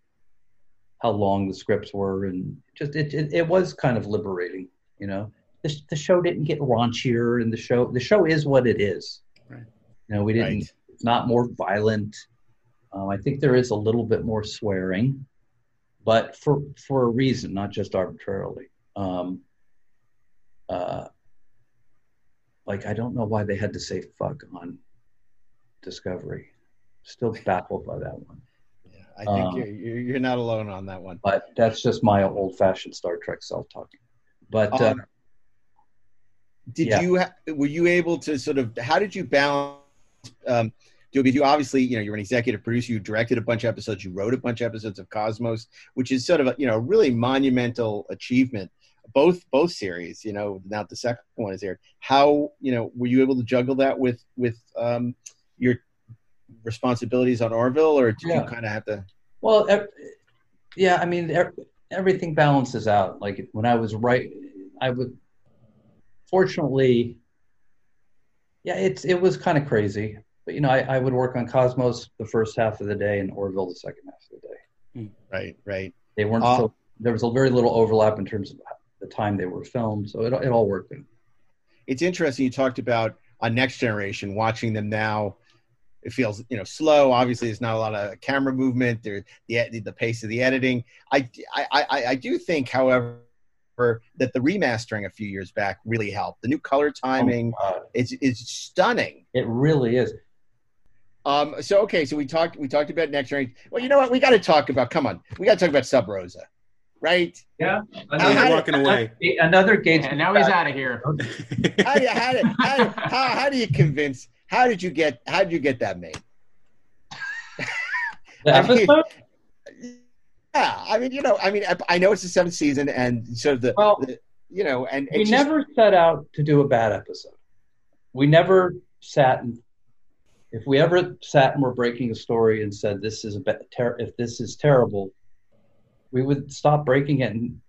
how long the scripts were and just it, it, it was kind of liberating you know the, the show didn't get raunchier and the show the show is what it is. Right. you know we didn't it's not more violent. Um, i think there is a little bit more swearing but for for a reason not just arbitrarily. Um, uh, like i don't know why they had to say fuck on discovery. Still baffled by that one. Yeah, I think Um, you're, you're not alone on that one. but that's just my old-fashioned Star Trek self-talking. But uh, Did Yeah. you ha- were you able to sort of how did you balance? Um, do because you obviously you know you're an executive producer. You directed a bunch of episodes. You wrote a bunch of episodes of Cosmos, which is sort of a you know really monumental achievement. Both both series, you know. Now the second one is here. How you know were you able to juggle that with with um, your responsibilities on Orville, or did Yeah. you kind of have to? well, ev- yeah, I mean, ev- everything balances out. Like when I was right, I would. Fortunately, yeah, it's it was kind of crazy, but you know, I, I would work on Cosmos the first half of the day and Orville the second half of the day. Right, right. They weren't Uh, so. There was a very little overlap in terms of the time they were filmed, so it it all worked. out. it's interesting you talked about on next generation watching them now it feels you know slow obviously there's not a lot of camera movement there the the pace of the editing i i i, I do think however that the remastering a few years back really helped the new color timing is is stunning It really is. um so okay so we talked we talked about next generation well you know what we got to talk about come on we got to talk about sub rosa right Yeah, How- how did- Another Gates. And now he's out of here. <laughs> how do you, how, do, how, do- how, how do you convince how did you get how did you get that made <laughs> The I mean, episode? Yeah i mean you know i mean i, I know it's the seventh season and sort of the, the you know and we just- never set out to do a bad episode. We never sat and if we ever sat and were breaking a story and said this is a bad, ter- if this is terrible, we would stop breaking it and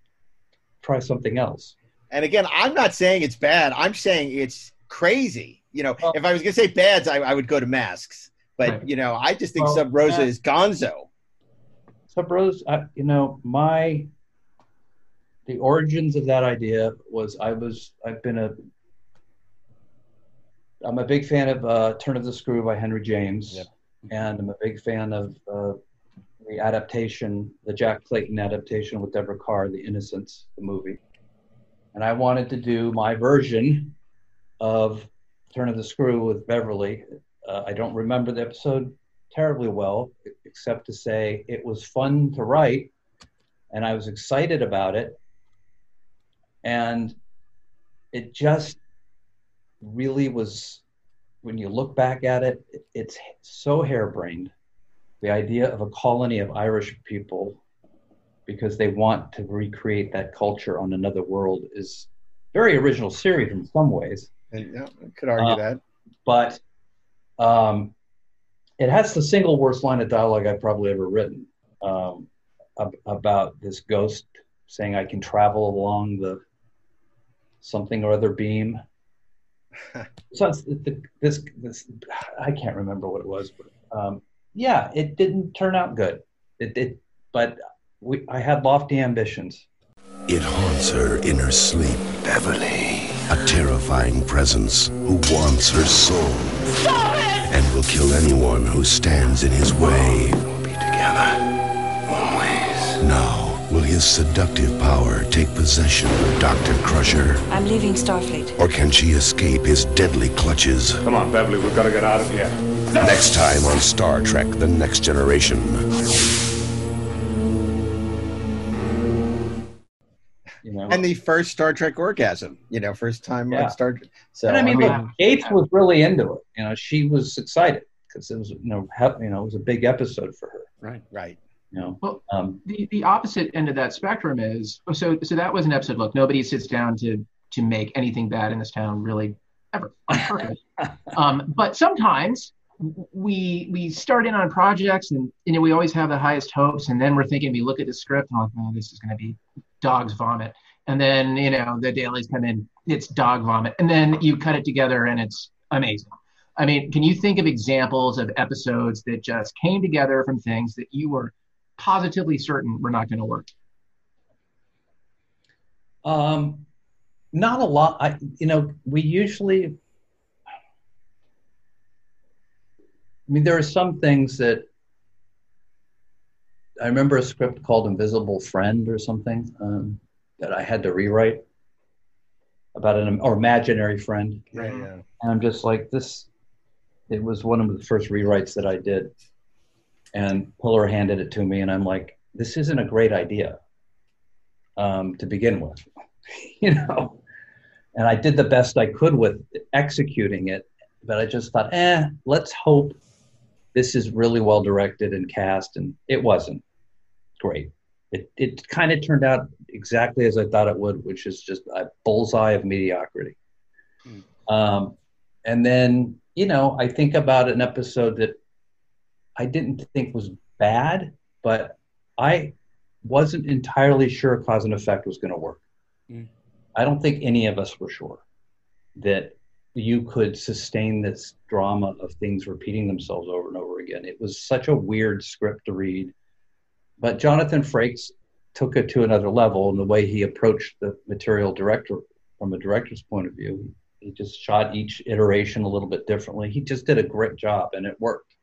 try something else. and again i'm not saying it's bad i'm saying it's crazy you know if i was going to say bads I, I would go to masks but you know i just think Well, sub rosa yeah. is gonzo So, bros, I, you know, my the origins of that idea was I was I've been a I'm a big fan of uh, Turn of the Screw by Henry James, and I'm a big fan of uh, the adaptation, the Jack Clayton adaptation with Deborah Kerr, The Innocents, the movie. And I wanted to do my version of Turn of the Screw with Beverly. Uh, I don't remember the episode terribly well, except to say it was fun to write, and I was excited about it. And it just really was, when you look back at it, it- it's so harebrained. The idea of a colony of Irish people, because they want to recreate that culture on another world, is very original series in some ways. and yeah, i could argue Uh, that but um, it has the single worst line of dialogue I've probably ever written um, ab- about this ghost saying I can travel along the something or other beam. <laughs> so it's, the, this this I can't remember what it was, but um, yeah, it didn't turn out good. It did, but we I had lofty ambitions. It haunts her in her sleep. Beverly. A terrifying presence who wants her soul. And will kill anyone who stands in his way. We'll be together. Always. Now, will his seductive power take possession of Dr. Crusher? I'm leaving Starfleet. Or can she escape his deadly clutches? Come on, Beverly, we've got to get out of here. Next time on Star Trek The Next Generation. Know? And the first Star Trek orgasm, you know, first time Yeah. on Star. Trek. So and I mean, look, Gates was really into it. You know, she was excited because it was, you know, he- you know, it was a big episode for her. Right. Right. You know, Well, um, the the opposite end of that spectrum is so so that was an episode. Look, nobody sits down to to make anything bad in this town really ever <laughs> on purpose. um, but sometimes we we start in on projects and you know we always have the highest hopes and then we're thinking we look at the script and like oh this is going to be dog's vomit and then you know the dailies come in it's dog vomit and then you cut it together and it's amazing i mean can you think of examples of episodes that just came together from things that you were positively certain were not going to work Um, not a lot. I, you know, we usually. I mean, there are some things that. I remember a script called Invisible Friend or something um, that I had to rewrite about an or imaginary friend. Right. Yeah. And I'm just like this. It was one of the first rewrites that I did, and Piller handed it to me, and I'm like, "This isn't a great idea um, to begin with," <laughs> you know. And I did the best I could with executing it, but I just thought, "Eh, let's hope this is really well directed and cast," and it wasn't great. It it kind of turned out exactly as I thought it would, which is just a bullseye of mediocrity. Um, and then, you know, I think about an episode that I didn't think was bad, but I wasn't entirely sure cause and effect was going to work. Mm. I don't think any of us were sure that you could sustain this drama of things repeating themselves over and over again. It was such a weird script to read. But Jonathan Frakes took it to another level in the way he approached the material director from a director's point of view. He just shot each iteration a little bit differently. He just did a great job and it worked.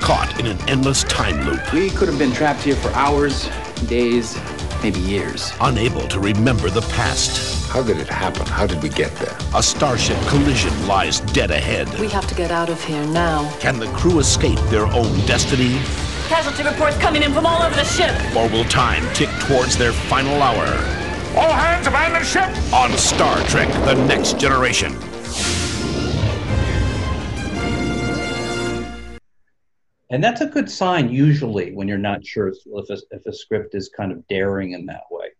Caught in an endless time loop. We could have been trapped here for hours, days, maybe years. Unable to remember the past. How did it happen? How did we get there? A starship collision lies dead ahead. We have to get out of here now. Can the crew escape their own destiny? Casualty reports coming in from all over the ship. Or will time tick towards their final hour? All hands abandon ship! On Star Trek The Next Generation. And that's a good sign usually when you're not sure if a, if a script is kind of daring in that way.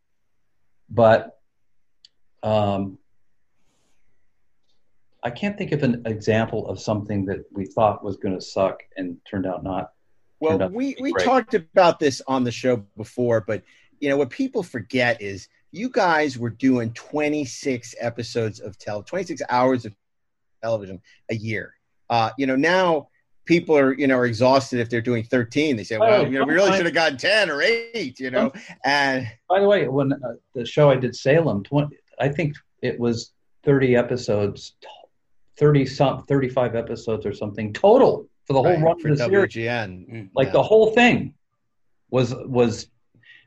But um, I can't think of an example of something that we thought was going to suck and turned out not. Turned Well, out we, we great. talked about this on the show before, but you know what people forget is you guys were doing 26 episodes of tel 26 hours of television a year. Uh, you know now people are you know are exhausted if they're doing 13. They say, well, you know, we really should have gotten 10 or eight. You know, and By the way, when uh, the show I did Salem, 20, I think it was 30 episodes, 30 some 35 episodes or something total for the whole Right, run for of the series. WGN. Mm, like Yeah. the whole thing was was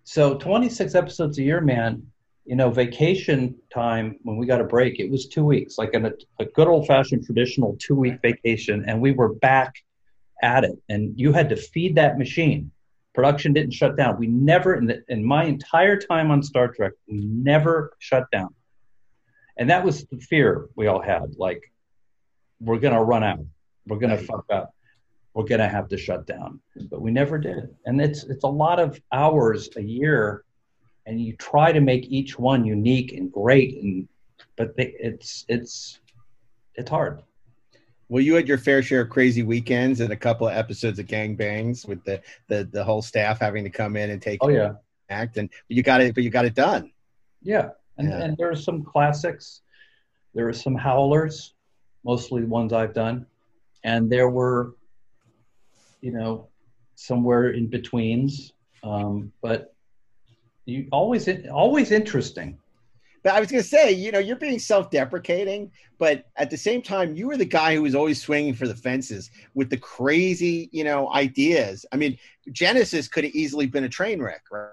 so 26 episodes a year, man. You know, vacation time when we got a break, it was two weeks, like in a, a good old fashioned traditional two week vacation, and we were back at it. And you had to feed that machine. Production didn't shut down. We never, in, the, in my entire time on Star Trek, we never shut down. And that was the fear we all had. Like, we're going to run out. We're going to fuck up. We're going to have to shut down. But we never did. And it's, it's a lot of hours a year. And you try to make each one unique and great. And, but they, it's, it's, it's hard. Well, you had your fair share of crazy weekends and a couple of episodes of gang bangs with the the, the whole staff having to come in and take Oh, yeah. act and you got it, but you got it done. Yeah, and Yeah. and there are some classics. There are some howlers, mostly the ones I've done, and there were, you know, somewhere in betweens. Um, but you always always interesting. But I was going to say, you know, you're being self-deprecating, but at the same time, you were the guy who was always swinging for the fences with the crazy, you know, ideas. I mean, Genesis could have easily been a train wreck, right?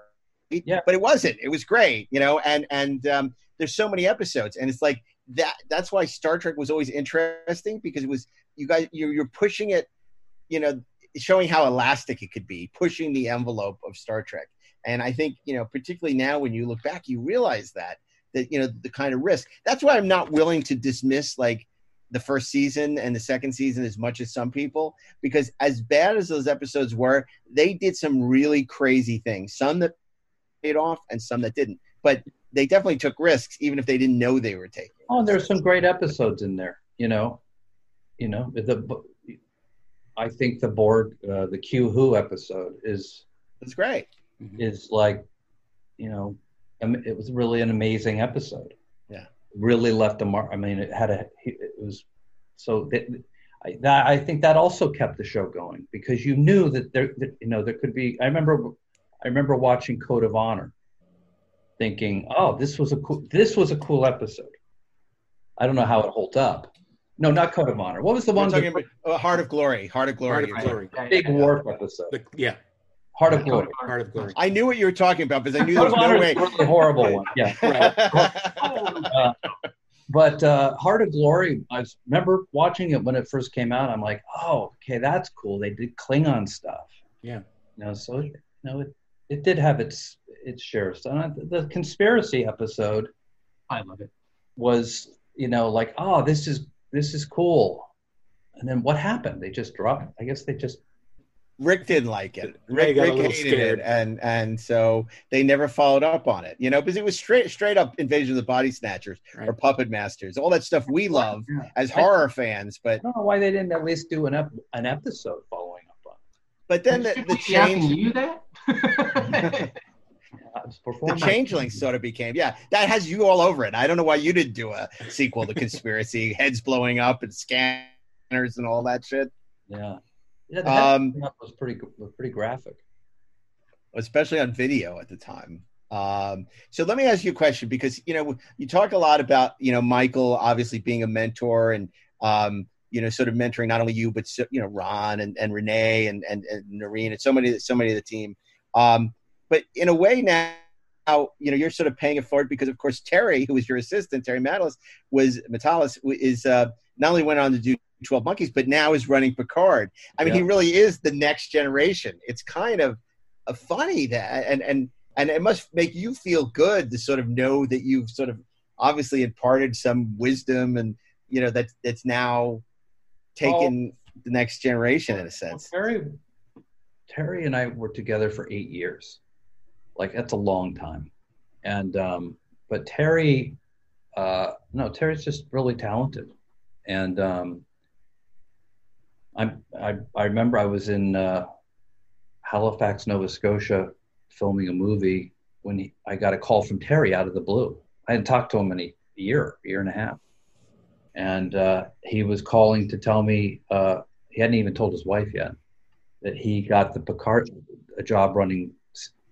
Yeah. But it wasn't. It was great, you know. And and um, there's so many episodes, and it's like that. That's why Star Trek was always interesting because it was you guys you're, you're pushing it, you know, showing how elastic it could be, pushing the envelope of Star Trek. And I think you know, particularly now when you look back, you realize that that you know the kind of risk. That's why I'm not willing to dismiss like the first season and the second season as much as some people because as bad as those episodes were, they did some really crazy things. Some that paid off and some that didn't. But they definitely took risks even if they didn't know they were taking. Oh, there's some great episodes in there. You know, you know the. I think the Borg, uh, the Q Who episode is. It's great. Is like, you know, it was really an amazing episode. Yeah. Really left a mark. I mean, it had a. It was so that. I, that, I think that also kept the show going because you knew that there, that, you know, there could be. I remember, I remember watching Code of Honor, thinking, "Oh, this was a cool. This was a cool episode." I don't know how it holds up. No, not Code of Honor. What was the We're one? talking about uh, Heart of Glory. Heart of Glory. Heart of Glory. Big Worf episode. The, yeah. Heart of Glory. Heart of Glory. I knew what you were talking about because I knew there was of no way. is a really horrible one. Yeah. <laughs> Uh, but uh, Heart of Glory, I remember watching it when it first came out. I'm like, oh, okay, that's cool. They did Klingon stuff. Yeah. You know, so you know, it, it did have its its share of stuff. The conspiracy episode, I love it. was you know like, oh, this is this is cool. And then what happened? They just dropped. I guess they just Rick didn't like it. Rick, got a Rick little hated scared. it, and and so they never followed up on it. You know, because it was straight straight up Invasion of the Body Snatchers or Puppet Masters, all that stuff we love as horror fans. But I don't know why they didn't at least do an ep- an episode following up on. but then the, the She change. you that? <laughs> <laughs> it. Uh, it's before The changeling sort of became, yeah, that has you all over it. I don't know why you didn't do a sequel to Conspiracy, <laughs> heads blowing up and scanners and all that shit. Yeah. Yeah, the head Um, was pretty was pretty graphic. especially on video at the time. Um, so let me ask you a question because you know you talk a lot about you know Michael obviously being a mentor and um, you know sort of mentoring not only you but so, you know Ron and, and Renee and, and and Noreen and so many so many of the team. Um, but in a way now, you know you're sort of paying it forward because of course Terry, who was your assistant, Terry Matalas, was Matalas is uh, not only went on to do 12 Monkeys, but now is running Picard. I mean, he really is the next generation. It's kind of uh, funny that and and and it must make you feel good to sort of know that you've sort of obviously imparted some wisdom and you know that that's now taken the next generation in a sense. Terry Terry and I were together for eight years. Like that's a long time. And um but Terry uh no, Terry's just really talented. And um I'm I I remember I was in uh Halifax, Nova Scotia filming a movie when he, I got a call from Terry out of the blue. I hadn't talked to him in a year, year and a half. And uh, he was calling to tell me uh, he hadn't even told his wife yet that he got the Picard a job running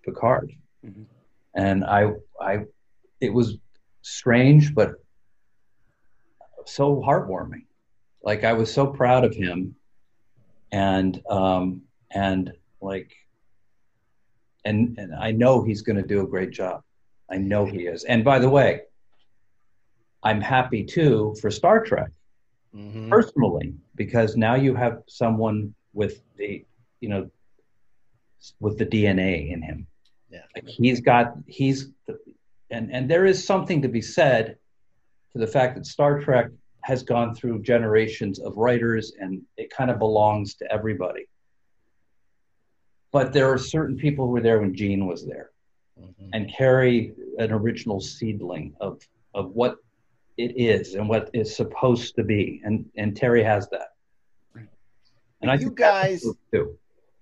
Picard. Mhm. And I I it was strange but so heartwarming. Like I was so proud of him and um and like and and I know he's going to do a great job. I know he is. And by the way, I'm happy too for Star Trek Mhm. personally because now you have someone with the you know with the DNA in him. Yeah. Like he's got he's and and there is something to be said to the fact that Star Trek has gone through generations of writers and it kind of belongs to everybody. But there are certain people who were there when Gene was there Mhm. and carry an original seedling of of what it is and what it's supposed to be. And and Terry has that. And I you think guys too.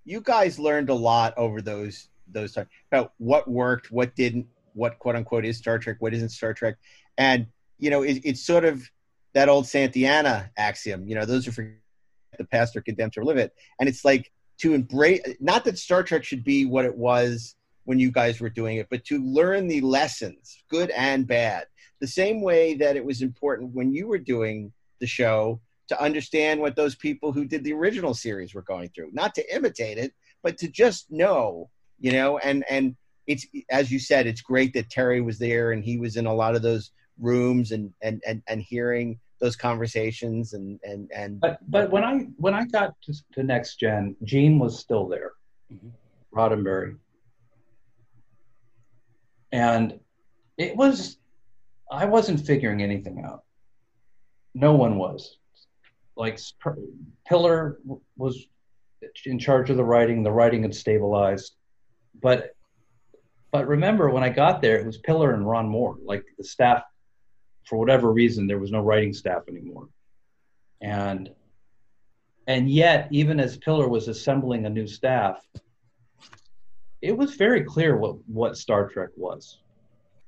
you guys learned a lot over those those times about what worked, what didn't, what quote unquote is Star Trek, what isn't Star Trek, and you know it, it's sort of that old Santayana axiom. You know, those who forget the past are condemned to live it, and it's like to embrace. Not that Star Trek should be what it was, when you guys were doing it, but to learn the lessons, good and bad. The same way that it was important when you were doing the show to understand what those people who did the original series were going through, not to imitate it, but to just know, you know, and and it's as you said, it's great that Terry was there and he was in a lot of those rooms and and and, and hearing those conversations and and and But but when I when I got to, to next gen, Gene was still there, mm-hmm. Roddenberry, and it was I wasn't figuring anything out. No one was. Like Piller was in charge of the writing. The writing had stabilized, but but remember when I got there, it was Piller and Ron Moore. Like the staff, for whatever reason, there was no writing staff anymore, and and yet even as Piller was assembling a new staff, it was very clear what what Star Trek was,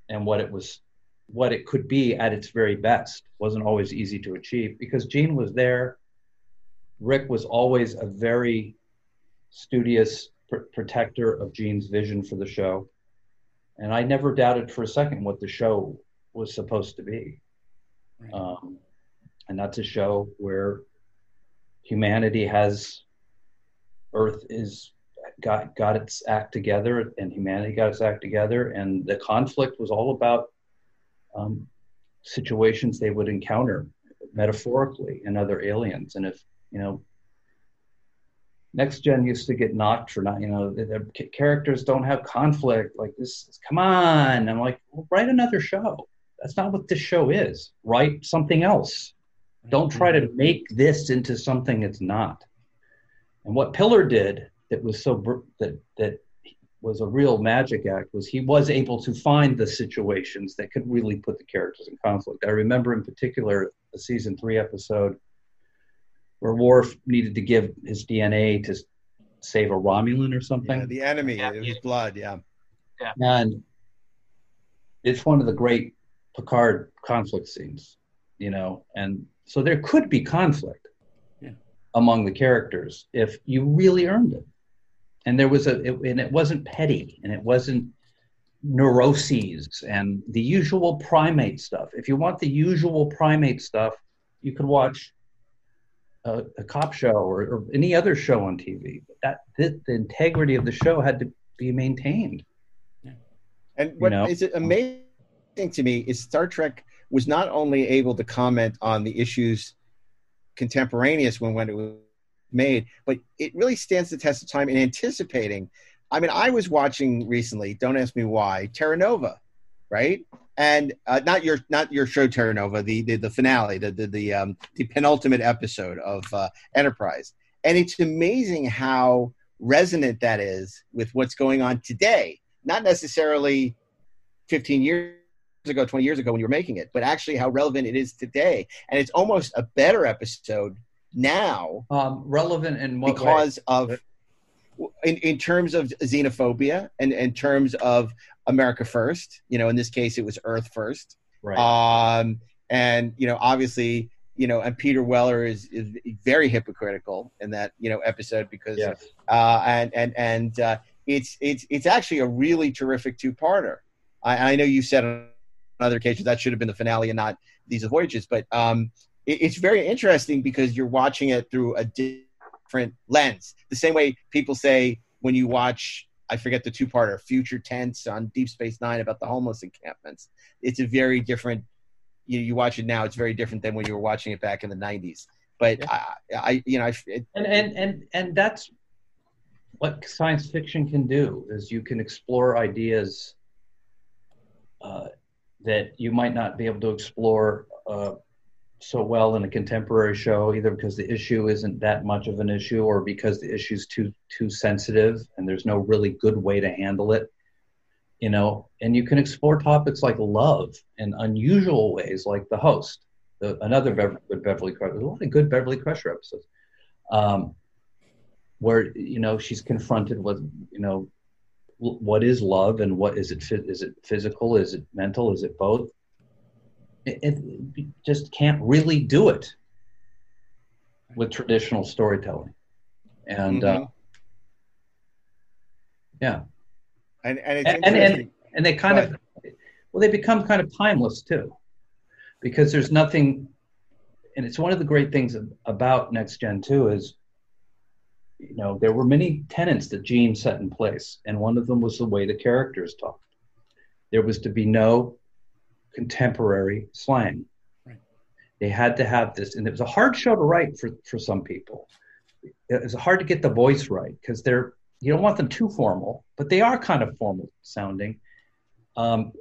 and what it was what it could be at its very best wasn't always easy to achieve because Gene was there. Rick was always a very studious pr- protector of Gene's vision for the show. And I never doubted for a second what the show was supposed to be. Um, and that's a show where humanity has, Earth is got got its act together, and humanity got its act together, and the conflict was all about um, situations they would encounter metaphorically and other aliens. And if, you know, next gen used to get knocked for not, you know, their characters don't have conflict like this. Come on. I'm like, well, write another show. That's not what this show is. Write something else. Don't try to mm-hmm. make this into something it's not. And what Piller did that was so that that was a real magic act was he was able to find the situations that could really put the characters in conflict. I remember in particular a season three episode where Worf needed to give his DNA to save a Romulan or something. Yeah, the enemy, yeah. his blood, yeah. Yeah. And it's one of the great Picard conflict scenes, you know, and so there could be conflict yeah. among the characters if you really earned it and there was a it, and it wasn't petty and it wasn't neuroses and the usual primate stuff if you want the usual primate stuff you could watch a, a cop show or, or, any other show on tv that the, the, integrity of the show had to be maintained and what you know? is it amazing to me is star trek was not only able to comment on the issues contemporaneous when when it was made, but it really stands the test of time in anticipating. I mean, I was watching recently. Don't ask me why. Terra Nova, right? And uh, not your not your show Terra Nova, the the, the finale, the the the, um, the penultimate episode of uh, Enterprise. And it's amazing how resonant that is with what's going on today. Not necessarily 15 years ago, 20 years ago when you were making it, but actually how relevant it is today. And it's almost a better episode now um, relevant in what because way? of in, in terms of xenophobia and in terms of America first. You know, in this case, it was Earth first. Right. Um, and you know, obviously, you know, and Peter Weller is, is very hypocritical in that you know episode because, yes. uh, and and and uh, it's it's it's actually a really terrific two-parter. I, I know you said on other occasions that should have been the finale and not these voyages, but um, it's very interesting because you're watching it through a different lens. The same way people say when you watch, I forget the two-parter, Future Tense on Deep Space Nine about the homeless encampments. It's a very different. You, you watch it now; it's very different than when you were watching it back in the '90s. But yeah. I, I, you know, I, it, and and and and that's what science fiction can do is you can explore ideas uh, that you might not be able to explore uh, so well in a contemporary show either because the issue isn't that much of an issue or because the issue is too too sensitive and there's no really good way to handle it you know? And you can explore topics like love in unusual ways like the host the, another Beverly, beverly crusher there's a lot of good beverly crusher episodes um, where you know she's confronted with you know what is love and what is it is it physical is it mental is it both it, it, just can't really do it with traditional storytelling. And Mm-hmm. uh, yeah. And and it's and, and, and, they kind of well they become kind of timeless too because there's nothing and it's one of the great things about next gen 2 is you know there were many tenets that gene set in place and one of them was the way the characters talked. There was to be no contemporary slang. They had to have this and it was a hard show to write for for some people. It was hard to get the voice right because they're you don't want them too formal but they are kind of formal sounding. Um,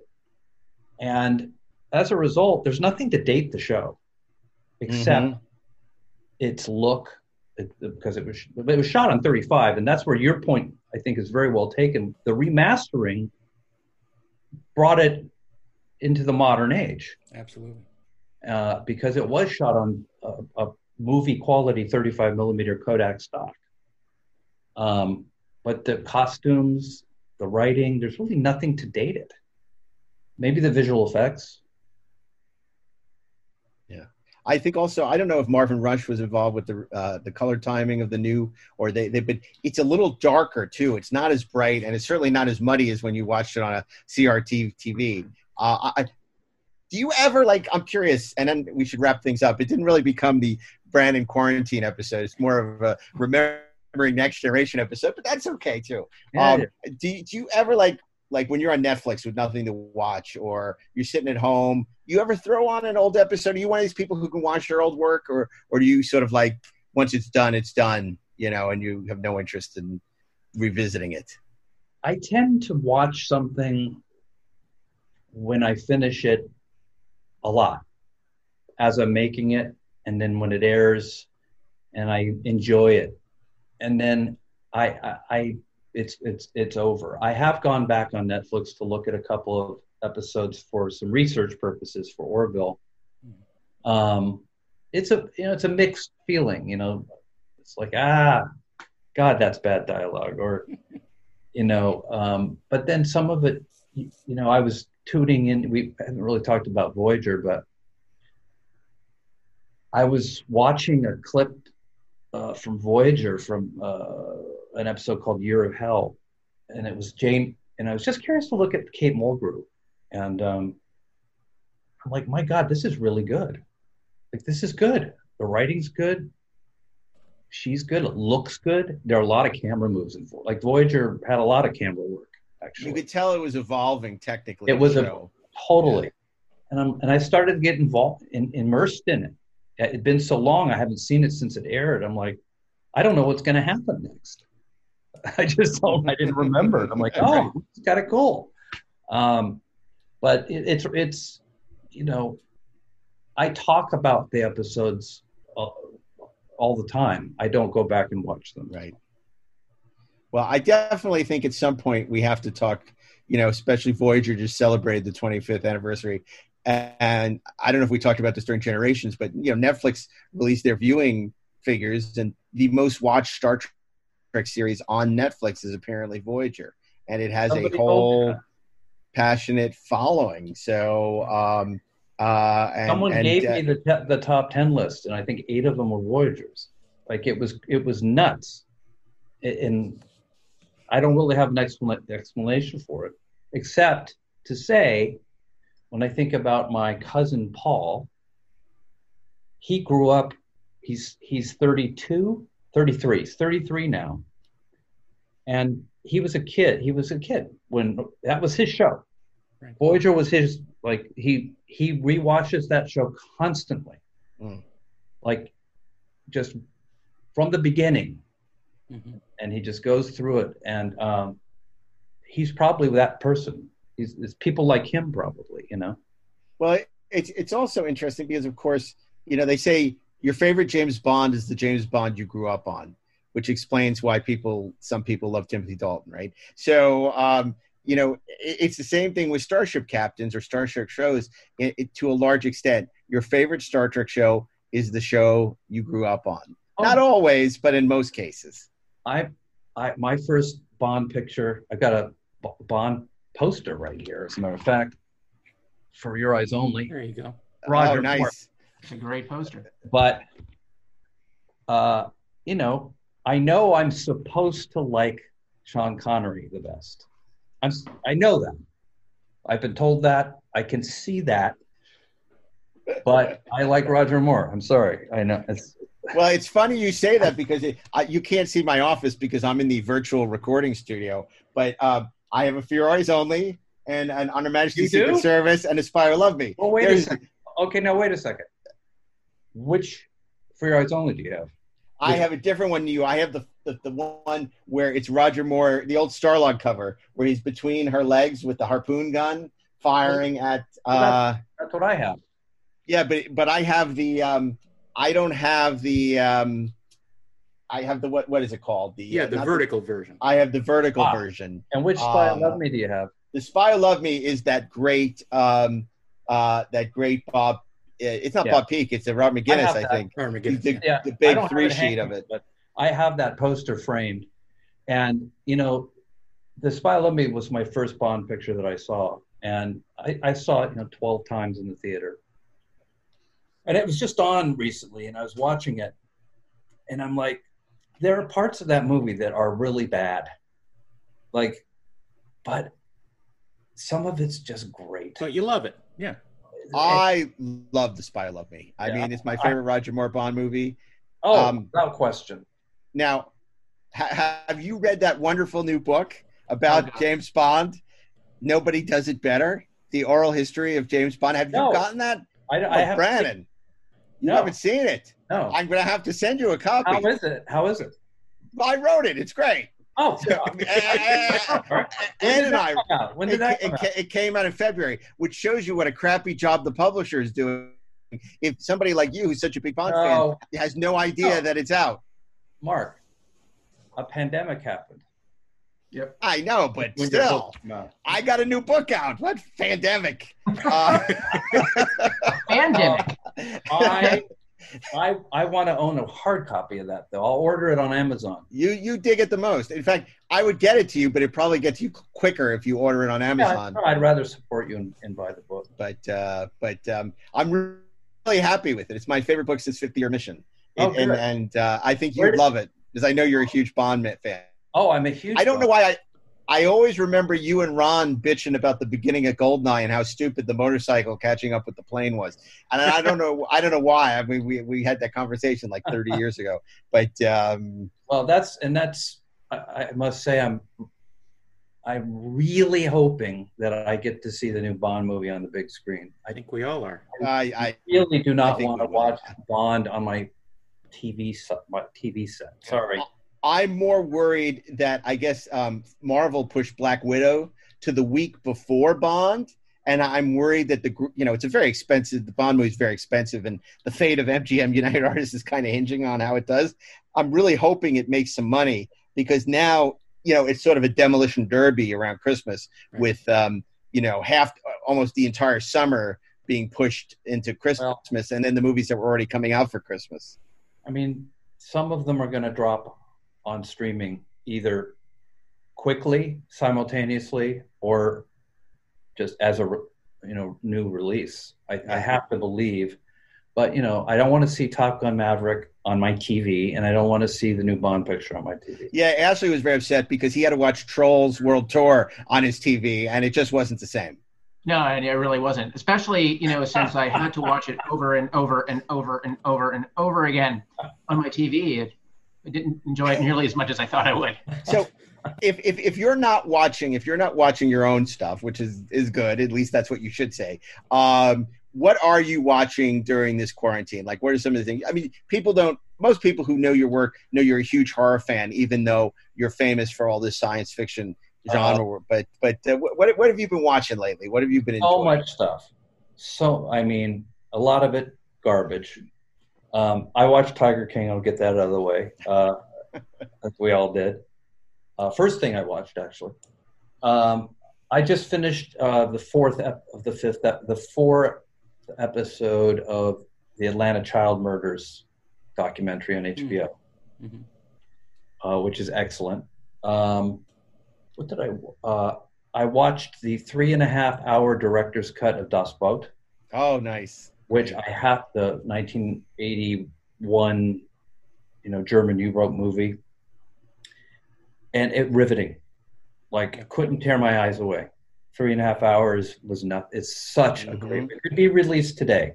and as a result there's nothing to date the show except Mhm. its look it, because it was it was shot on 35 and that's where your point i think is very well taken. The remastering brought it into the modern age Absolutely. uh, because it was shot on a, a movie quality 35 millimeter Kodak stock. Um, but the costumes, the writing, there's really nothing to date it. Maybe the visual effects. Yeah. I think also I don't know if Marvin Rush was involved with the uh, the color timing of the new or they they but it's a little darker too. It's not as bright and it's certainly not as muddy as when you watched it on a CRT TV. Uh, I, do you ever like? I'm curious, and then we should wrap things up. It didn't really become the Brannon quarantine episode. It's more of a remembering next generation episode, but that's okay too. Um, do, do you ever like like when you're on Netflix with nothing to watch or you're sitting at home, you ever throw on an old episode? Are you one of these people who can watch your old work or or do you sort of like once it's done, it's done, you know, and you have no interest in revisiting it? I tend to watch something when I finish it a lot as I'm making it, and then when it airs, and I enjoy it, and then I, I, I it's it's it's over. I have gone back on Netflix to look at a couple of episodes for some research purposes for Orville. Um, it's a you know it's a mixed feeling. You know, it's like ah, God, that's bad dialogue, or you know. Um, but then some of it, you, you know, I was tuning in. We haven't really talked about Voyager, but I was watching a clip uh, from Voyager from uh, an episode called Year of Hell, and it was Jane. And I was just curious to look at Kate Mulgrew, and um, I'm like, my God, this is really good. Like this is good. The writing's good. She's good. It looks good. There are a lot of camera moves in like Voyager had a lot of camera work. You could tell it was evolving technically. It was a totally, and I'm and I started to get involved in, immersed in it. It had been so long; I haven't seen it since it aired. I'm like, I don't know what's going to happen next. <laughs> I just don't. I didn't remember. I'm like, oh, <laughs> it's got it cool. Um, but it, it's it's you know, I talk about the episodes uh, all the time. I don't go back and watch them. Right. Well, I definitely think at some point we have to talk, you know, especially Voyager just celebrated the 25th anniversary. And I don't know if we talked about this during Generations, but, you know, Netflix released their viewing figures, and the most watched Star Trek series on Netflix is apparently Voyager. And it has Somebody a whole passionate following. So, um, uh, and, Someone and, gave uh, me the te- the top ten list, and I think eight of them were Voyagers. Like it was it was nuts, and I don't really have an expla- explanation for it, except to say, when I think about my cousin Paul, he grew up. He's he's 32, 33. He's 33 now, and he was a kid. He was a kid when that was his show. Voyager was his like he he rewatches that show constantly, Mm. like just from the beginning, and he just goes through it. And um, he's probably that person. He's it's people like him, probably. You know. Well, it's it's also interesting because, of course, you know they say your favorite James Bond is the James Bond you grew up on, which explains why people some people love Timothy Dalton, right? So, um, you know, it's the same thing with Starship Captains or Star Trek shows. It, it, to a large extent, your favorite Star Trek show is the show you grew up on. Not always, but in most cases. I, I my first Bond picture. I've got a Bond poster right here. As a matter of fact, for your eyes only. There you go. Roger oh, nice. Moore. It's a great poster. But uh, you know, I know I'm supposed to like Sean Connery the best. I'm, s- I know that. I've been told that. I can see that. But I like Roger Moore. I'm sorry. I know it's Well, it's funny you say that because it, I, you can't see my office because I'm in the virtual recording studio. But uh, I have a For Only and an Majesty's Secret Service and Aspire Love Me. Well, wait a second. Okay, now wait a second. Which For Only do you have? I have a different one than you. I have the, the the one where it's Roger Moore, the old Starlog cover, where he's between her legs with the harpoon gun, firing at. Uh, That's what I have. yeah, but but I have the. Um, I don't have the. Um, I have the what? What is it called? The Yeah, the not vertical version. I have the vertical Ah. version. And which Spy Um, Love Me do you have? The Spy Love Me is that great. Um, uh, that great Bob. uh, It's not Yeah. Bob Peak. It's a Rob McGinnis, have I, think. Robert The, McGinnis. the, Yeah, the big three sheet hanging, of it. But I have that poster framed, and you know, the Spy Love Me was my first Bond picture that I saw, and I, I saw it you know twelve times in the theater, and it was just on recently, and I was watching it, and I'm like, there are parts of that movie that are really bad, like, but some of it's just great. But you love it. Yeah. I love The Spy Love Me. I Yeah, mean, it's my I- favorite Roger Moore Bond movie. Oh, Um, without question. Now, ha- have you read that wonderful new book about Oh, James Bond? Nobody does it better. The oral history of James Bond. Have No. you gotten that? I, Oh, I have Brannon, you No. haven't seen it. No. I'm going to have to send you a copy. How is it? How is it? I wrote it. It's great. Oh, Ann <laughs> and <laughs> I. come? When did it, that it, come out? it came out in February, which shows you what a crappy job the publisher is doing. If somebody like you, who's such a big Bond No. fan, has no idea No. that it's out. Mark, a pandemic happened. Yep. I know, but When still, book. I got a new book out. What pandemic? <laughs> Uh, Pandemic. <laughs> I, I, I want to own a hard copy of that though. I'll order it on Amazon. you you dig it the most. In fact, I would get it to you, but it probably gets you quicker if you order it on Amazon. no, I'd rather support you and, and buy the book. But uh, but um, I'm really happy with it. It's my favorite book since 50 Year Mission, Oh, and and, uh, I think you'd love it because I know you're a huge Bond fan. Oh, I'm a huge. I don't know why I. I always remember you and Ron bitching about the beginning of Goldeneye and how stupid the motorcycle catching up with the plane was, and I don't know. I don't know why. I mean, we we had that conversation like 30 years ago, but um, Well, that's and that's. I, I must say, I'm. I'm really hoping that I get to see the new Bond movie on the big screen. I think we all are. I, I really do not want to watch Bond on my TV set. My TV set. Sorry. I'm more worried that I guess um, Marvel pushed Black Widow to the week before Bond, and I'm worried that the you know it's a very expensive. The Bond movie is very expensive, and the fate of MGM United <laughs> Artists is kind of hinging on how it does. I'm really hoping it makes some money because now you know it's sort of a demolition derby around Christmas with um, you know half almost the entire summer being pushed into Christmas, and then the movies that were already coming out for Christmas. I mean, some of them are going to drop on streaming either quickly, simultaneously, or just as a you know new release. I, I have to believe, but you know, I don't want to see Top Gun Maverick on my TV, and I don't want to see the new Bond picture on my TV. Yeah, Ashley was very upset because he had to watch Trolls World Tour on his TV, and it just wasn't the same. No, and it really wasn't. Especially, you know, since I had to watch it over and over and over and over and over again on my TV. It, I didn't enjoy it nearly as much as I thought I would. So, if, if if you're not watching, if you're not watching your own stuff, which is is good, at least that's what you should say. Um, what are you watching during this quarantine? Like, what are some of the things? I mean, people don't. Most people who know your work know you're a huge horror fan, even though you're famous for all this science fiction genre. but but uh, what what have you been watching lately? What have you been enjoying? so much stuff. So I mean, a lot of it garbage. Um, I watched Tiger King. I'll get that out of the way. Uh, <laughs> as we all did. Uh, first thing I watched, actually. Um, I just finished uh, the fourth ep- of the fifth, ep- the fourth episode of the Atlanta child murders documentary on HBO, Mhm. uh, which is excellent. Um, what did I? Uh, I watched the three and a half hour director's cut of Das Boot, Oh, nice. Which I have the 1981, you know, German U-boat movie, and it riveting. Like I couldn't tear my eyes away. Three and a half hours was enough. It's such a great. It could be released today,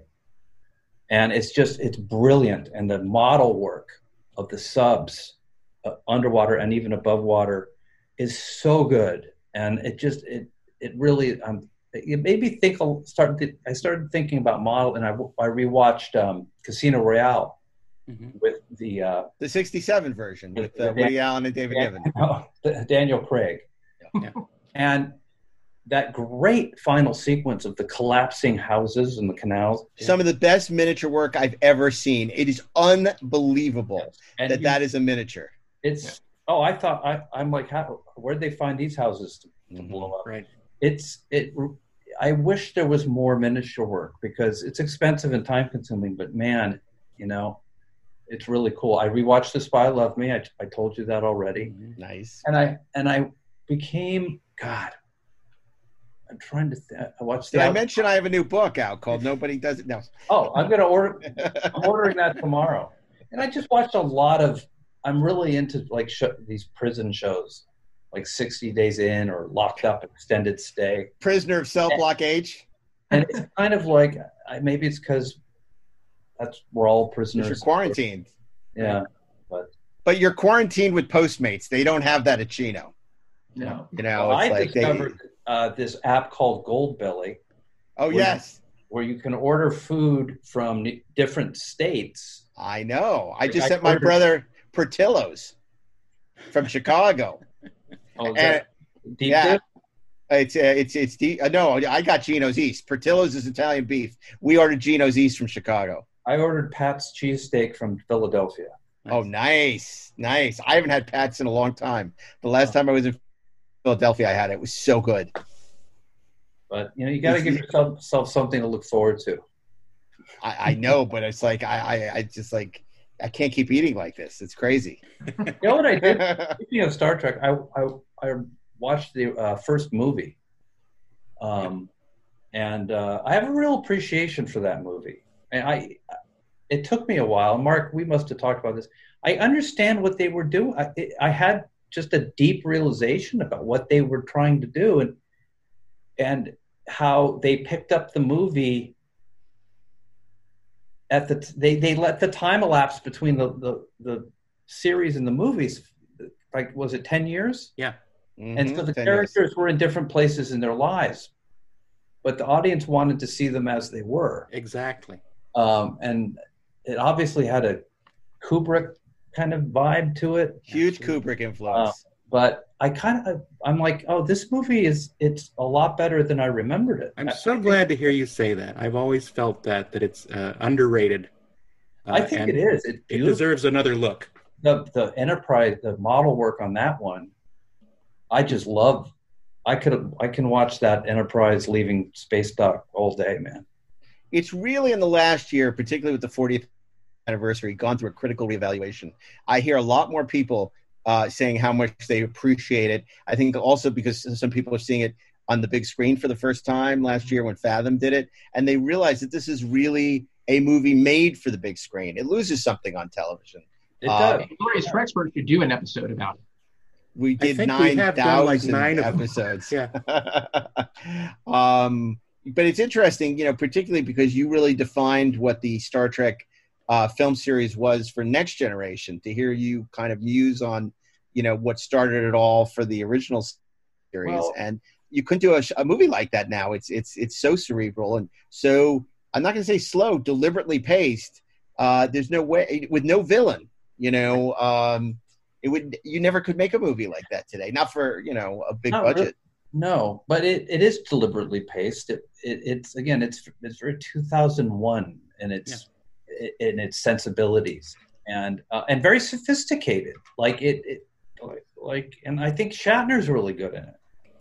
and it's just it's brilliant. And the model work of the subs, uh, underwater and even above water, is so good. And it just it it really um it made me think. Start I started thinking about model, and I I rewatched um, Casino Royale with the uh, the '67 version with uh, Woody Allen and David Niven. <laughs> Oh, Daniel Craig. <laughs> And that great final sequence of the collapsing houses and the canals. Some of the best miniature work I've ever seen. It is unbelievable And that you- that is a miniature. It's oh, I thought I, I'm like, how, where'd they find these houses to, to Mm-hmm. blow up? Right. It's it. I wish there was more miniature work because it's expensive and time consuming. But man, you know, it's really cool. I rewatched The Spy Love Me. I, I told you that already. Mm-hmm. Nice. And I and I became God. I'm trying to. Th- I watched. Did I mention I have a new book out called Nobody Does It? No. Oh, I'm gonna order. <laughs> I'm ordering that tomorrow. And I just watched a lot of. I'm really into like sh- these prison shows, like 60 Days In or Locked Up Extended Stay. Prisoner of Cell Block H. And it's kind of like maybe it's because that's we're all prisoners. You're quarantined. Yeah, but But you're quarantined with Postmates. They don't have that at Chino. no. You know, Well, it's I like they- discovered uh, this app called Goldbelly. Oh, where- yes. where you can order food from different states. I know. I just I sent my brother Portillo's from Chicago. Oh, is And- that deep yeah. dip? It's uh, it's it's deep. Uh, no, I got Gino's East. Portillo's is Italian beef. We ordered Gino's East from Chicago. I ordered Pat's cheesesteak from Philadelphia. Oh, nice, nice. I haven't had Pat's in a long time. The last time I was in Philadelphia, I had it. It was so good. But you know, you got to give yourself, yourself something to look forward to. I, I know, but it's like I, I I just like I can't keep eating like this. It's crazy. <laughs> You know what I did? <laughs> Speaking of Star Trek, I I, I watched the uh, first movie, um, and uh, I have a real appreciation for that movie. And I, it took me a while. Mark, we must have talked about this. I understand what they were doing. I, I had just a deep realization about what they were trying to do, and and how they picked up the movie at the they they let the time elapse between the the, the series and the movies like was it 10 years? Yeah. And so the 10 years. characters were in different places in their lives but the audience wanted to see them as they were. Exactly. Um, and it obviously had a kubrick kind of vibe to it. Huge Kubrick influence. Uh, but i kind of i'm like oh this movie is it's a lot better than i remembered it I'm so glad to hear you say that. I've always felt that that it's uh, underrated. I think it is. It's it deserves another look. the the enterprise the model work on that one i just love i could i can watch that enterprise leaving space dock all day man it's really in the last year, particularly with the 40th anniversary, gone through a critical reevaluation. I hear a lot more people uh, saying how much they appreciate it. I think also because some people are seeing it on the big screen for the first time last year when Fathom did it, and they realize that this is really a movie made for the big screen. It loses something on television. It Uh, does. Glorious Treksperts should do an episode about it. we did think we nine like, thousand nine episodes. Yeah. <laughs> um, but it's interesting, you know, particularly because you really defined what the Star Trek uh, film series was for Next Generation. To hear you kind of muse on, you know, what started it all for the original series, Well- and you couldn't do a, a movie like that now. It's it's it's so cerebral and so I'm not going to say slow, deliberately paced. Uh, there's no way with no villain. You know, um, it would you never could make a movie like that today. Not for you know a big budget. really. no but it, it is deliberately paced it, it it's again it's it's very 2001 and it's i in its sensibilities and uh, and very sophisticated like it, it like, like and i think shatner's really good in it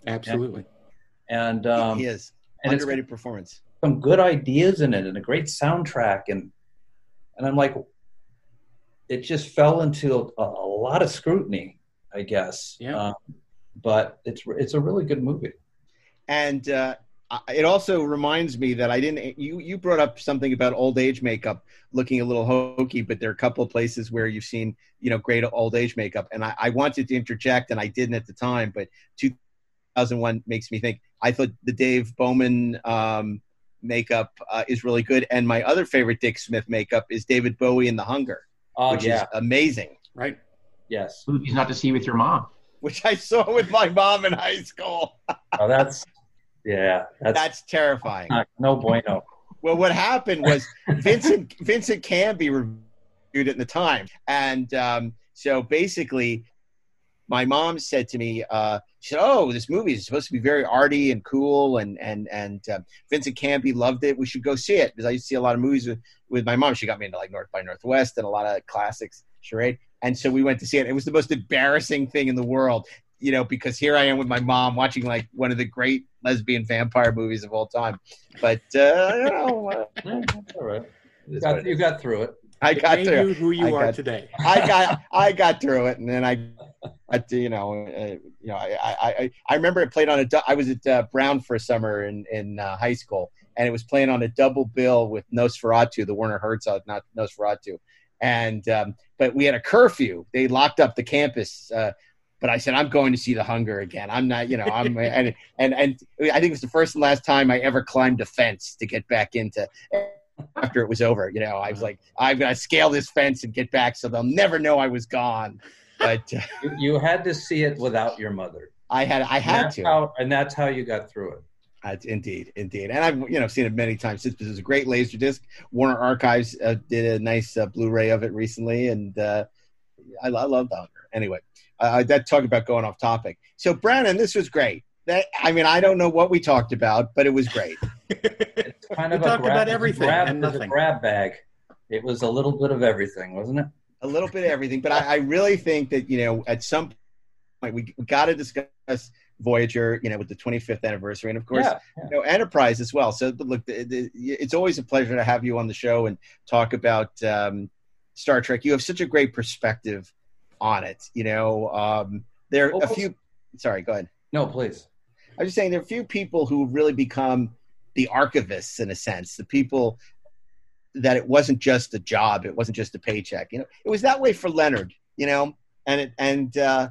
Absolutely. and um he is and it's- underrated performance. some good ideas in it and a great soundtrack and and I'm like it just fell into a, a lot of scrutiny I guess Yeah. um, but it's it's a really good movie And uh, I- it also reminds me that I didn't. You you brought up something about old age makeup looking a little hokey, but there are a couple of places where you've seen you know great old age makeup, and I, I wanted to interject and I didn't at the time. But 2001 makes me think. I thought the Dave Bowman um, makeup uh, is really good, and my other favorite Dick Smith makeup is David Bowie in The Hunger, Oh, which yeah. is amazing. Right. Yes. Movies not to see with your mom. Which I saw with my mom in high school. Oh, that's yeah. That's, That's terrifying. not, no bueno. Well, what happened was Vincent Vincent Canby reviewed it in the time, and um, so basically, my mom said to me, uh, she said, "Oh, this movie is supposed to be very arty and cool, and and and uh, Vincent Canby loved it. We should go see it because I used to see a lot of movies with, with my mom. She got me into like North by Northwest and a lot of classics, charade. And so we went to see it. It was the most embarrassing thing in the world, you know, because here I am with my mom watching like one of the great lesbian vampire movies of all time. But uh, you know, <laughs> uh, All right. You got, you got through it. I It got made through. you who you I are got- today. <laughs> I got <laughs> I got through it, and then I, I you know, uh, you know, I, I I I remember it played on a. I was at uh, Brown for a summer in in uh, high school, and it was playing on a double bill with Nosferatu, the Werner Herzog, not Nosferatu, and um, but we had a curfew. They locked up the campus. But I said I'm going to see The Hunger again. I'm not, you know, I'm <laughs> and and and I think it was the first and last time I ever climbed a fence to get back into after it was over. You know, I was like, I'm gonna scale this fence and get back, so they'll never know I was gone. But uh, You, you had to see it without your mother. I had, I had that's to. How, and that's how you got through it. Uh, indeed, indeed, and I've you know seen it many times since. This is a great laser disc. Warner Archives uh, did a nice uh, Blu-ray of it recently, and uh, I, I love the Hunger. Anyway, uh, that talk about going off topic. So Brannon, this was great. That I mean, I don't know what we talked about, but it was great. <laughs> It's kind We of a talked grab, about everything grab, and it was a nothing. grab bag. It was a little bit of everything, wasn't it? a little bit of everything. But I, I really think that you know at some point we, we got to discuss Voyager, you know, with the 25th anniversary, and of course, Yeah, you know, Enterprise as well. So look, the, the, it's always a pleasure to have you on the show and talk about um, Star Trek. You have such a great perspective on it. You know, um, there are a few. Sorry, go ahead. No, please. I was just saying there are a few people who really become the archivists in a sense, the people that it wasn't just a job, it wasn't just a paycheck. You know, it was that way for Leonard. You know, and it and uh,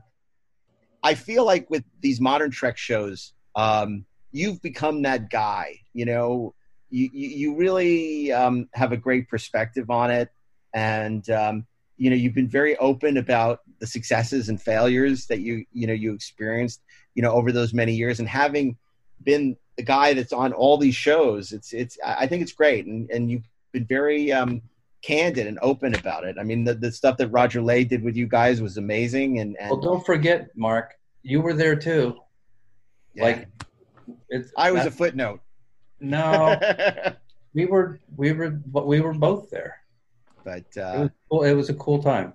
I feel like with these modern Trek shows, um, you've become that guy. You know, you you, you really um, have a great perspective on it, and um, you know you've been very open about the successes and failures that you you know you experienced you know over those many years, and having been the guy that's on all these shows, it's it's I think it's great, and and you've been very um, candid and open about it. I mean, the, the stuff that Roger Lay did with you guys was amazing, and, and Well, don't forget, Mark, you were there too. Like, it's, I was a footnote. No, <laughs> we were we were but we were both there. But It uh, was, cool. it was a cool time.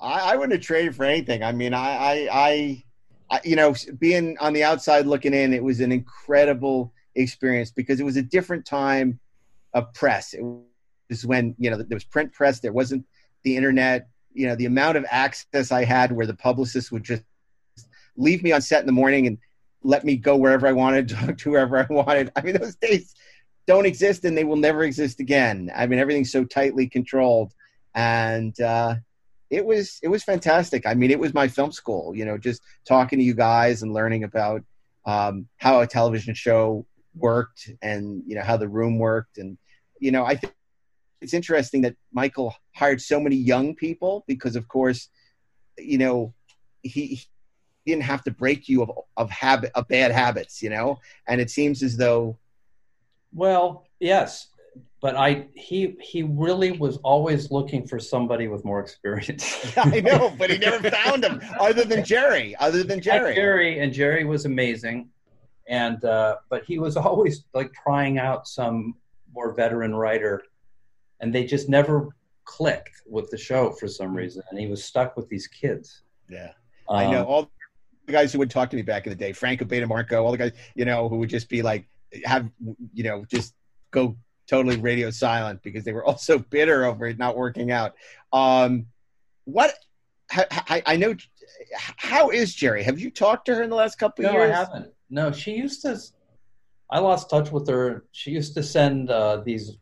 I, I wouldn't have traded for anything. I mean, I, I, I, I, you know, being on the outside looking in, it was an incredible experience because it was a different time of press. It was when you know there was print press, there wasn't the internet. You know, the amount of access I had, where the publicist would just leave me on set in the morning and let me go wherever I wanted, <laughs> talk to whoever I wanted. I mean, those days don't exist, and they will never exist again. I mean, everything's so tightly controlled, and uh, it was it was fantastic. I mean, it was my film school. You know, just talking to you guys and learning about um, how a television show worked, and you know how the room worked, and you know, I think it's interesting that Michael hired so many young people because, of course, you know, he, he didn't have to break you of of habit of bad habits. You know, and it seems as though Well, yes, but I he he really was always looking for somebody with more experience. <laughs> I know, but he never found him other than Jeri. Other than Jeri. Jeri and Jeri was amazing, and uh, but he was always like trying out some more veteran writer, and they just never clicked with the show for some reason, and he was stuck with these kids. Yeah, I know Um, all the guys who would talk to me back in the day, Frank Abatemarco, all the guys, you know, who would just be like, have, you know, just go totally radio silent because they were <laughs> all so bitter over it not working out. Um, what, I, I, know, how is Jeri? Have you talked to her in the last couple of No, years? I haven't. No, she used to. I lost touch with her. She used to send uh, these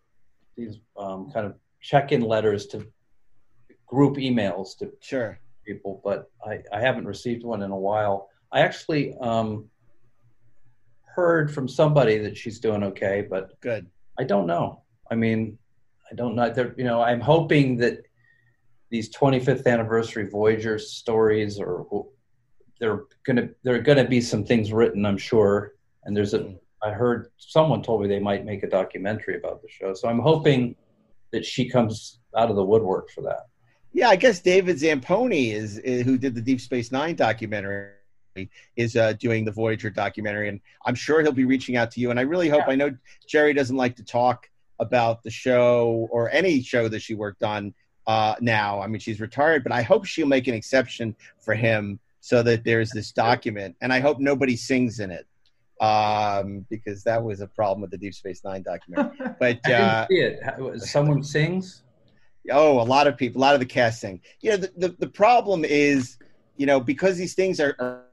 these um, kind of check-in letters to group emails to sure people, but I, I haven't received one in a while. I actually um, heard from somebody that she's doing okay, but good. I don't know. I mean, I don't know. There, you know, I'm hoping that these 25th anniversary Voyager stories, or they're gonna there are gonna be some things written, I'm sure. And there's a I heard someone told me they might make a documentary about the show, so I'm hoping that she comes out of the woodwork for that. Yeah, I guess David Zappone is, is who did the Deep Space Nine documentary is uh, doing the Voyager documentary, and I'm sure he'll be reaching out to you. And I really hope. I know Jeri doesn't like to talk about the show or any show that she worked on uh, now. I mean, she's retired, but I hope she'll make an exception for him so that there's this document, and I hope nobody sings in it um, because that was a problem with the Deep Space Nine documentary. <laughs> But I didn't uh, see it. Someone sings. Oh, a lot of people, a lot of the cast sing. You know, the, the, the problem is, you know, because these things are, are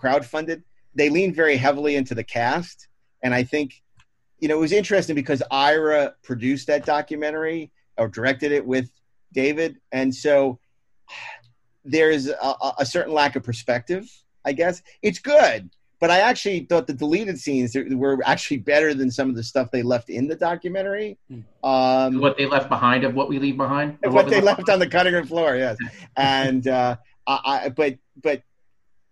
crowdfunded, they leaned very heavily into the cast. And I think, you know, it was interesting because Ira produced that documentary or directed it with David. And so there's a, a certain lack of perspective, I guess. It's good. But I actually thought the deleted scenes were actually better than some of the stuff they left in the documentary. Um, what they left behind of what we leave behind. Or what, we they left on the cutting room floor, yes. <laughs> and uh, I, I, but but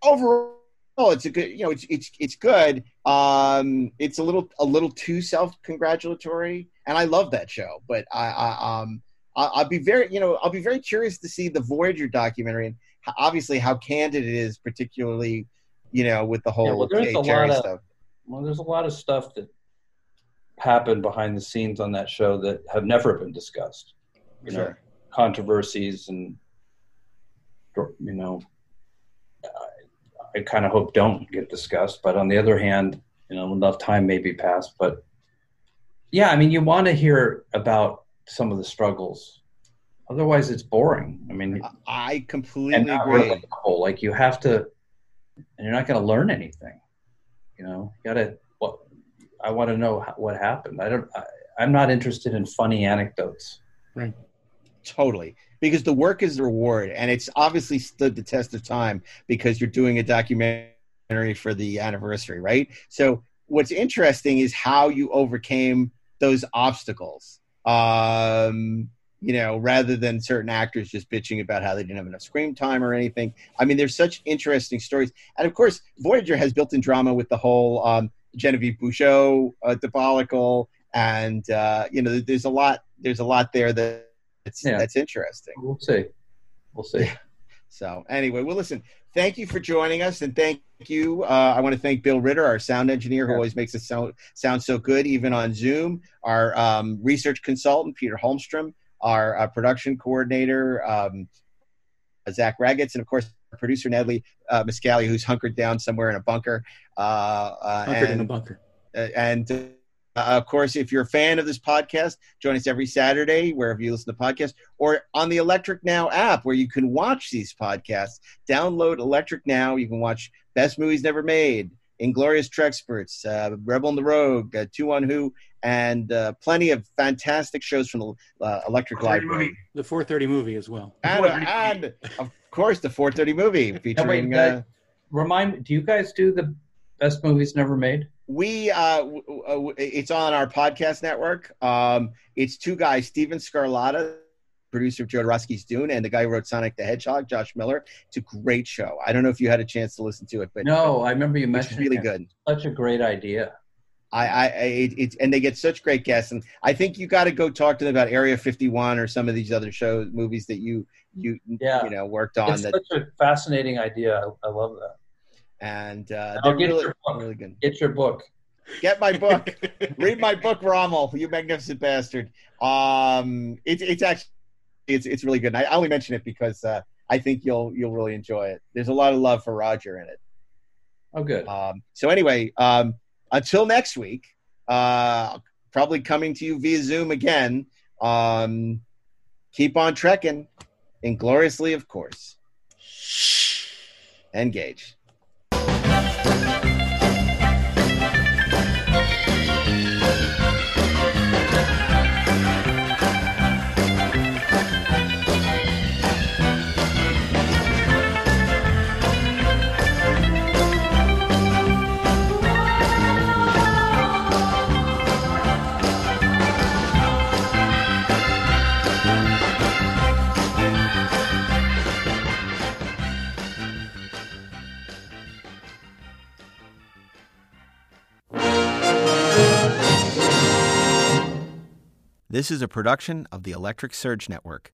overall, it's a good. You know, it's it's it's good. Um, it's a little a little too self congratulatory, and I love that show. But I, I um I, I'll be very you know I'll be very curious to see the Voyager documentary and obviously how candid it is, particularly you know with the whole Yeah, well, there's a lot of stuff. well, there's a lot of stuff that happened behind the scenes on that show that have never been discussed. You know, Sure. controversies and you know, I, kind of hope don't get discussed. But on the other hand, you know, enough time may be passed. But yeah, I mean, you want to hear about some of the struggles. Otherwise, it's boring. I mean, I completely agree. Like you have to, and you're not going to learn anything. You know, you got to. I want to know what happened. I don't. I, I'm not interested in funny anecdotes. Right. Totally. Because the work is the reward, and it's obviously stood the test of time because you're doing a documentary for the anniversary, right? So, what's interesting is how you overcame those obstacles. Um, you know, rather than certain actors just bitching about how they didn't have enough screen time or anything. I mean, there's such interesting stories, and of course, Voyager has built-in drama with the whole um, Genevieve Bujold uh, debacle, and uh, you know, there's a lot. There's a lot there that that's, Yeah. that's interesting. We'll see. We'll see. <laughs> So anyway, well, listen. Thank you for joining us, and thank you. Uh, I want to thank Bill Ritter, our sound engineer, who always makes us sound sound so good, even on Zoom. Our um, research consultant, Peter Holmstrom, our uh, production coordinator, um, Zach Raggets, and of course, our producer Natalie uh, Miscali, who's hunkered down somewhere in a bunker. Uh, uh, Hunkered and, in a bunker. uh, and uh, of course, if you're a fan of this podcast, join us every Saturday wherever you listen to podcasts, or on the Electric Now app where you can watch these podcasts. Download Electric Now. You can watch Best Movies Never Made, Inglorious Treksperts, uh, Rebel and the Rogue, uh, Two on Who, and uh, plenty of fantastic shows from the uh, Electric Library. The 430 movie as well. And, and of course, the 430 movie featuring. Now, wait, uh, uh, remind. Do you guys do the best movies never made? We uh w- w- it's on our podcast network um it's two guys steven scarlatta producer of jodorowsky's dune and the guy who wrote sonic the hedgehog josh miller it's a great show i don't know if you had a chance to listen to it but No, I remember you it's mentioned really it. good Such a great idea. i i, I it, it's and they get such great guests and i think you got to go talk to them about area 51 or some of these other shows movies that you you Yeah. you know worked on It's that such a fascinating idea. I, I love that. And uh they're get really, your book. really good Get your book. Get my book. <laughs> Read my book, Rommel. You magnificent bastard. Um, it's it's actually it's it's really good. And I only mention it because uh, I think you'll you'll really enjoy it. There's a lot of love for Roger in it. Oh, good. Um, so anyway, um, until next week, uh, probably coming to you via Zoom again. Um, keep on trekking, ingloriously, of course. Engage. This is a production of the Electric Surge Network.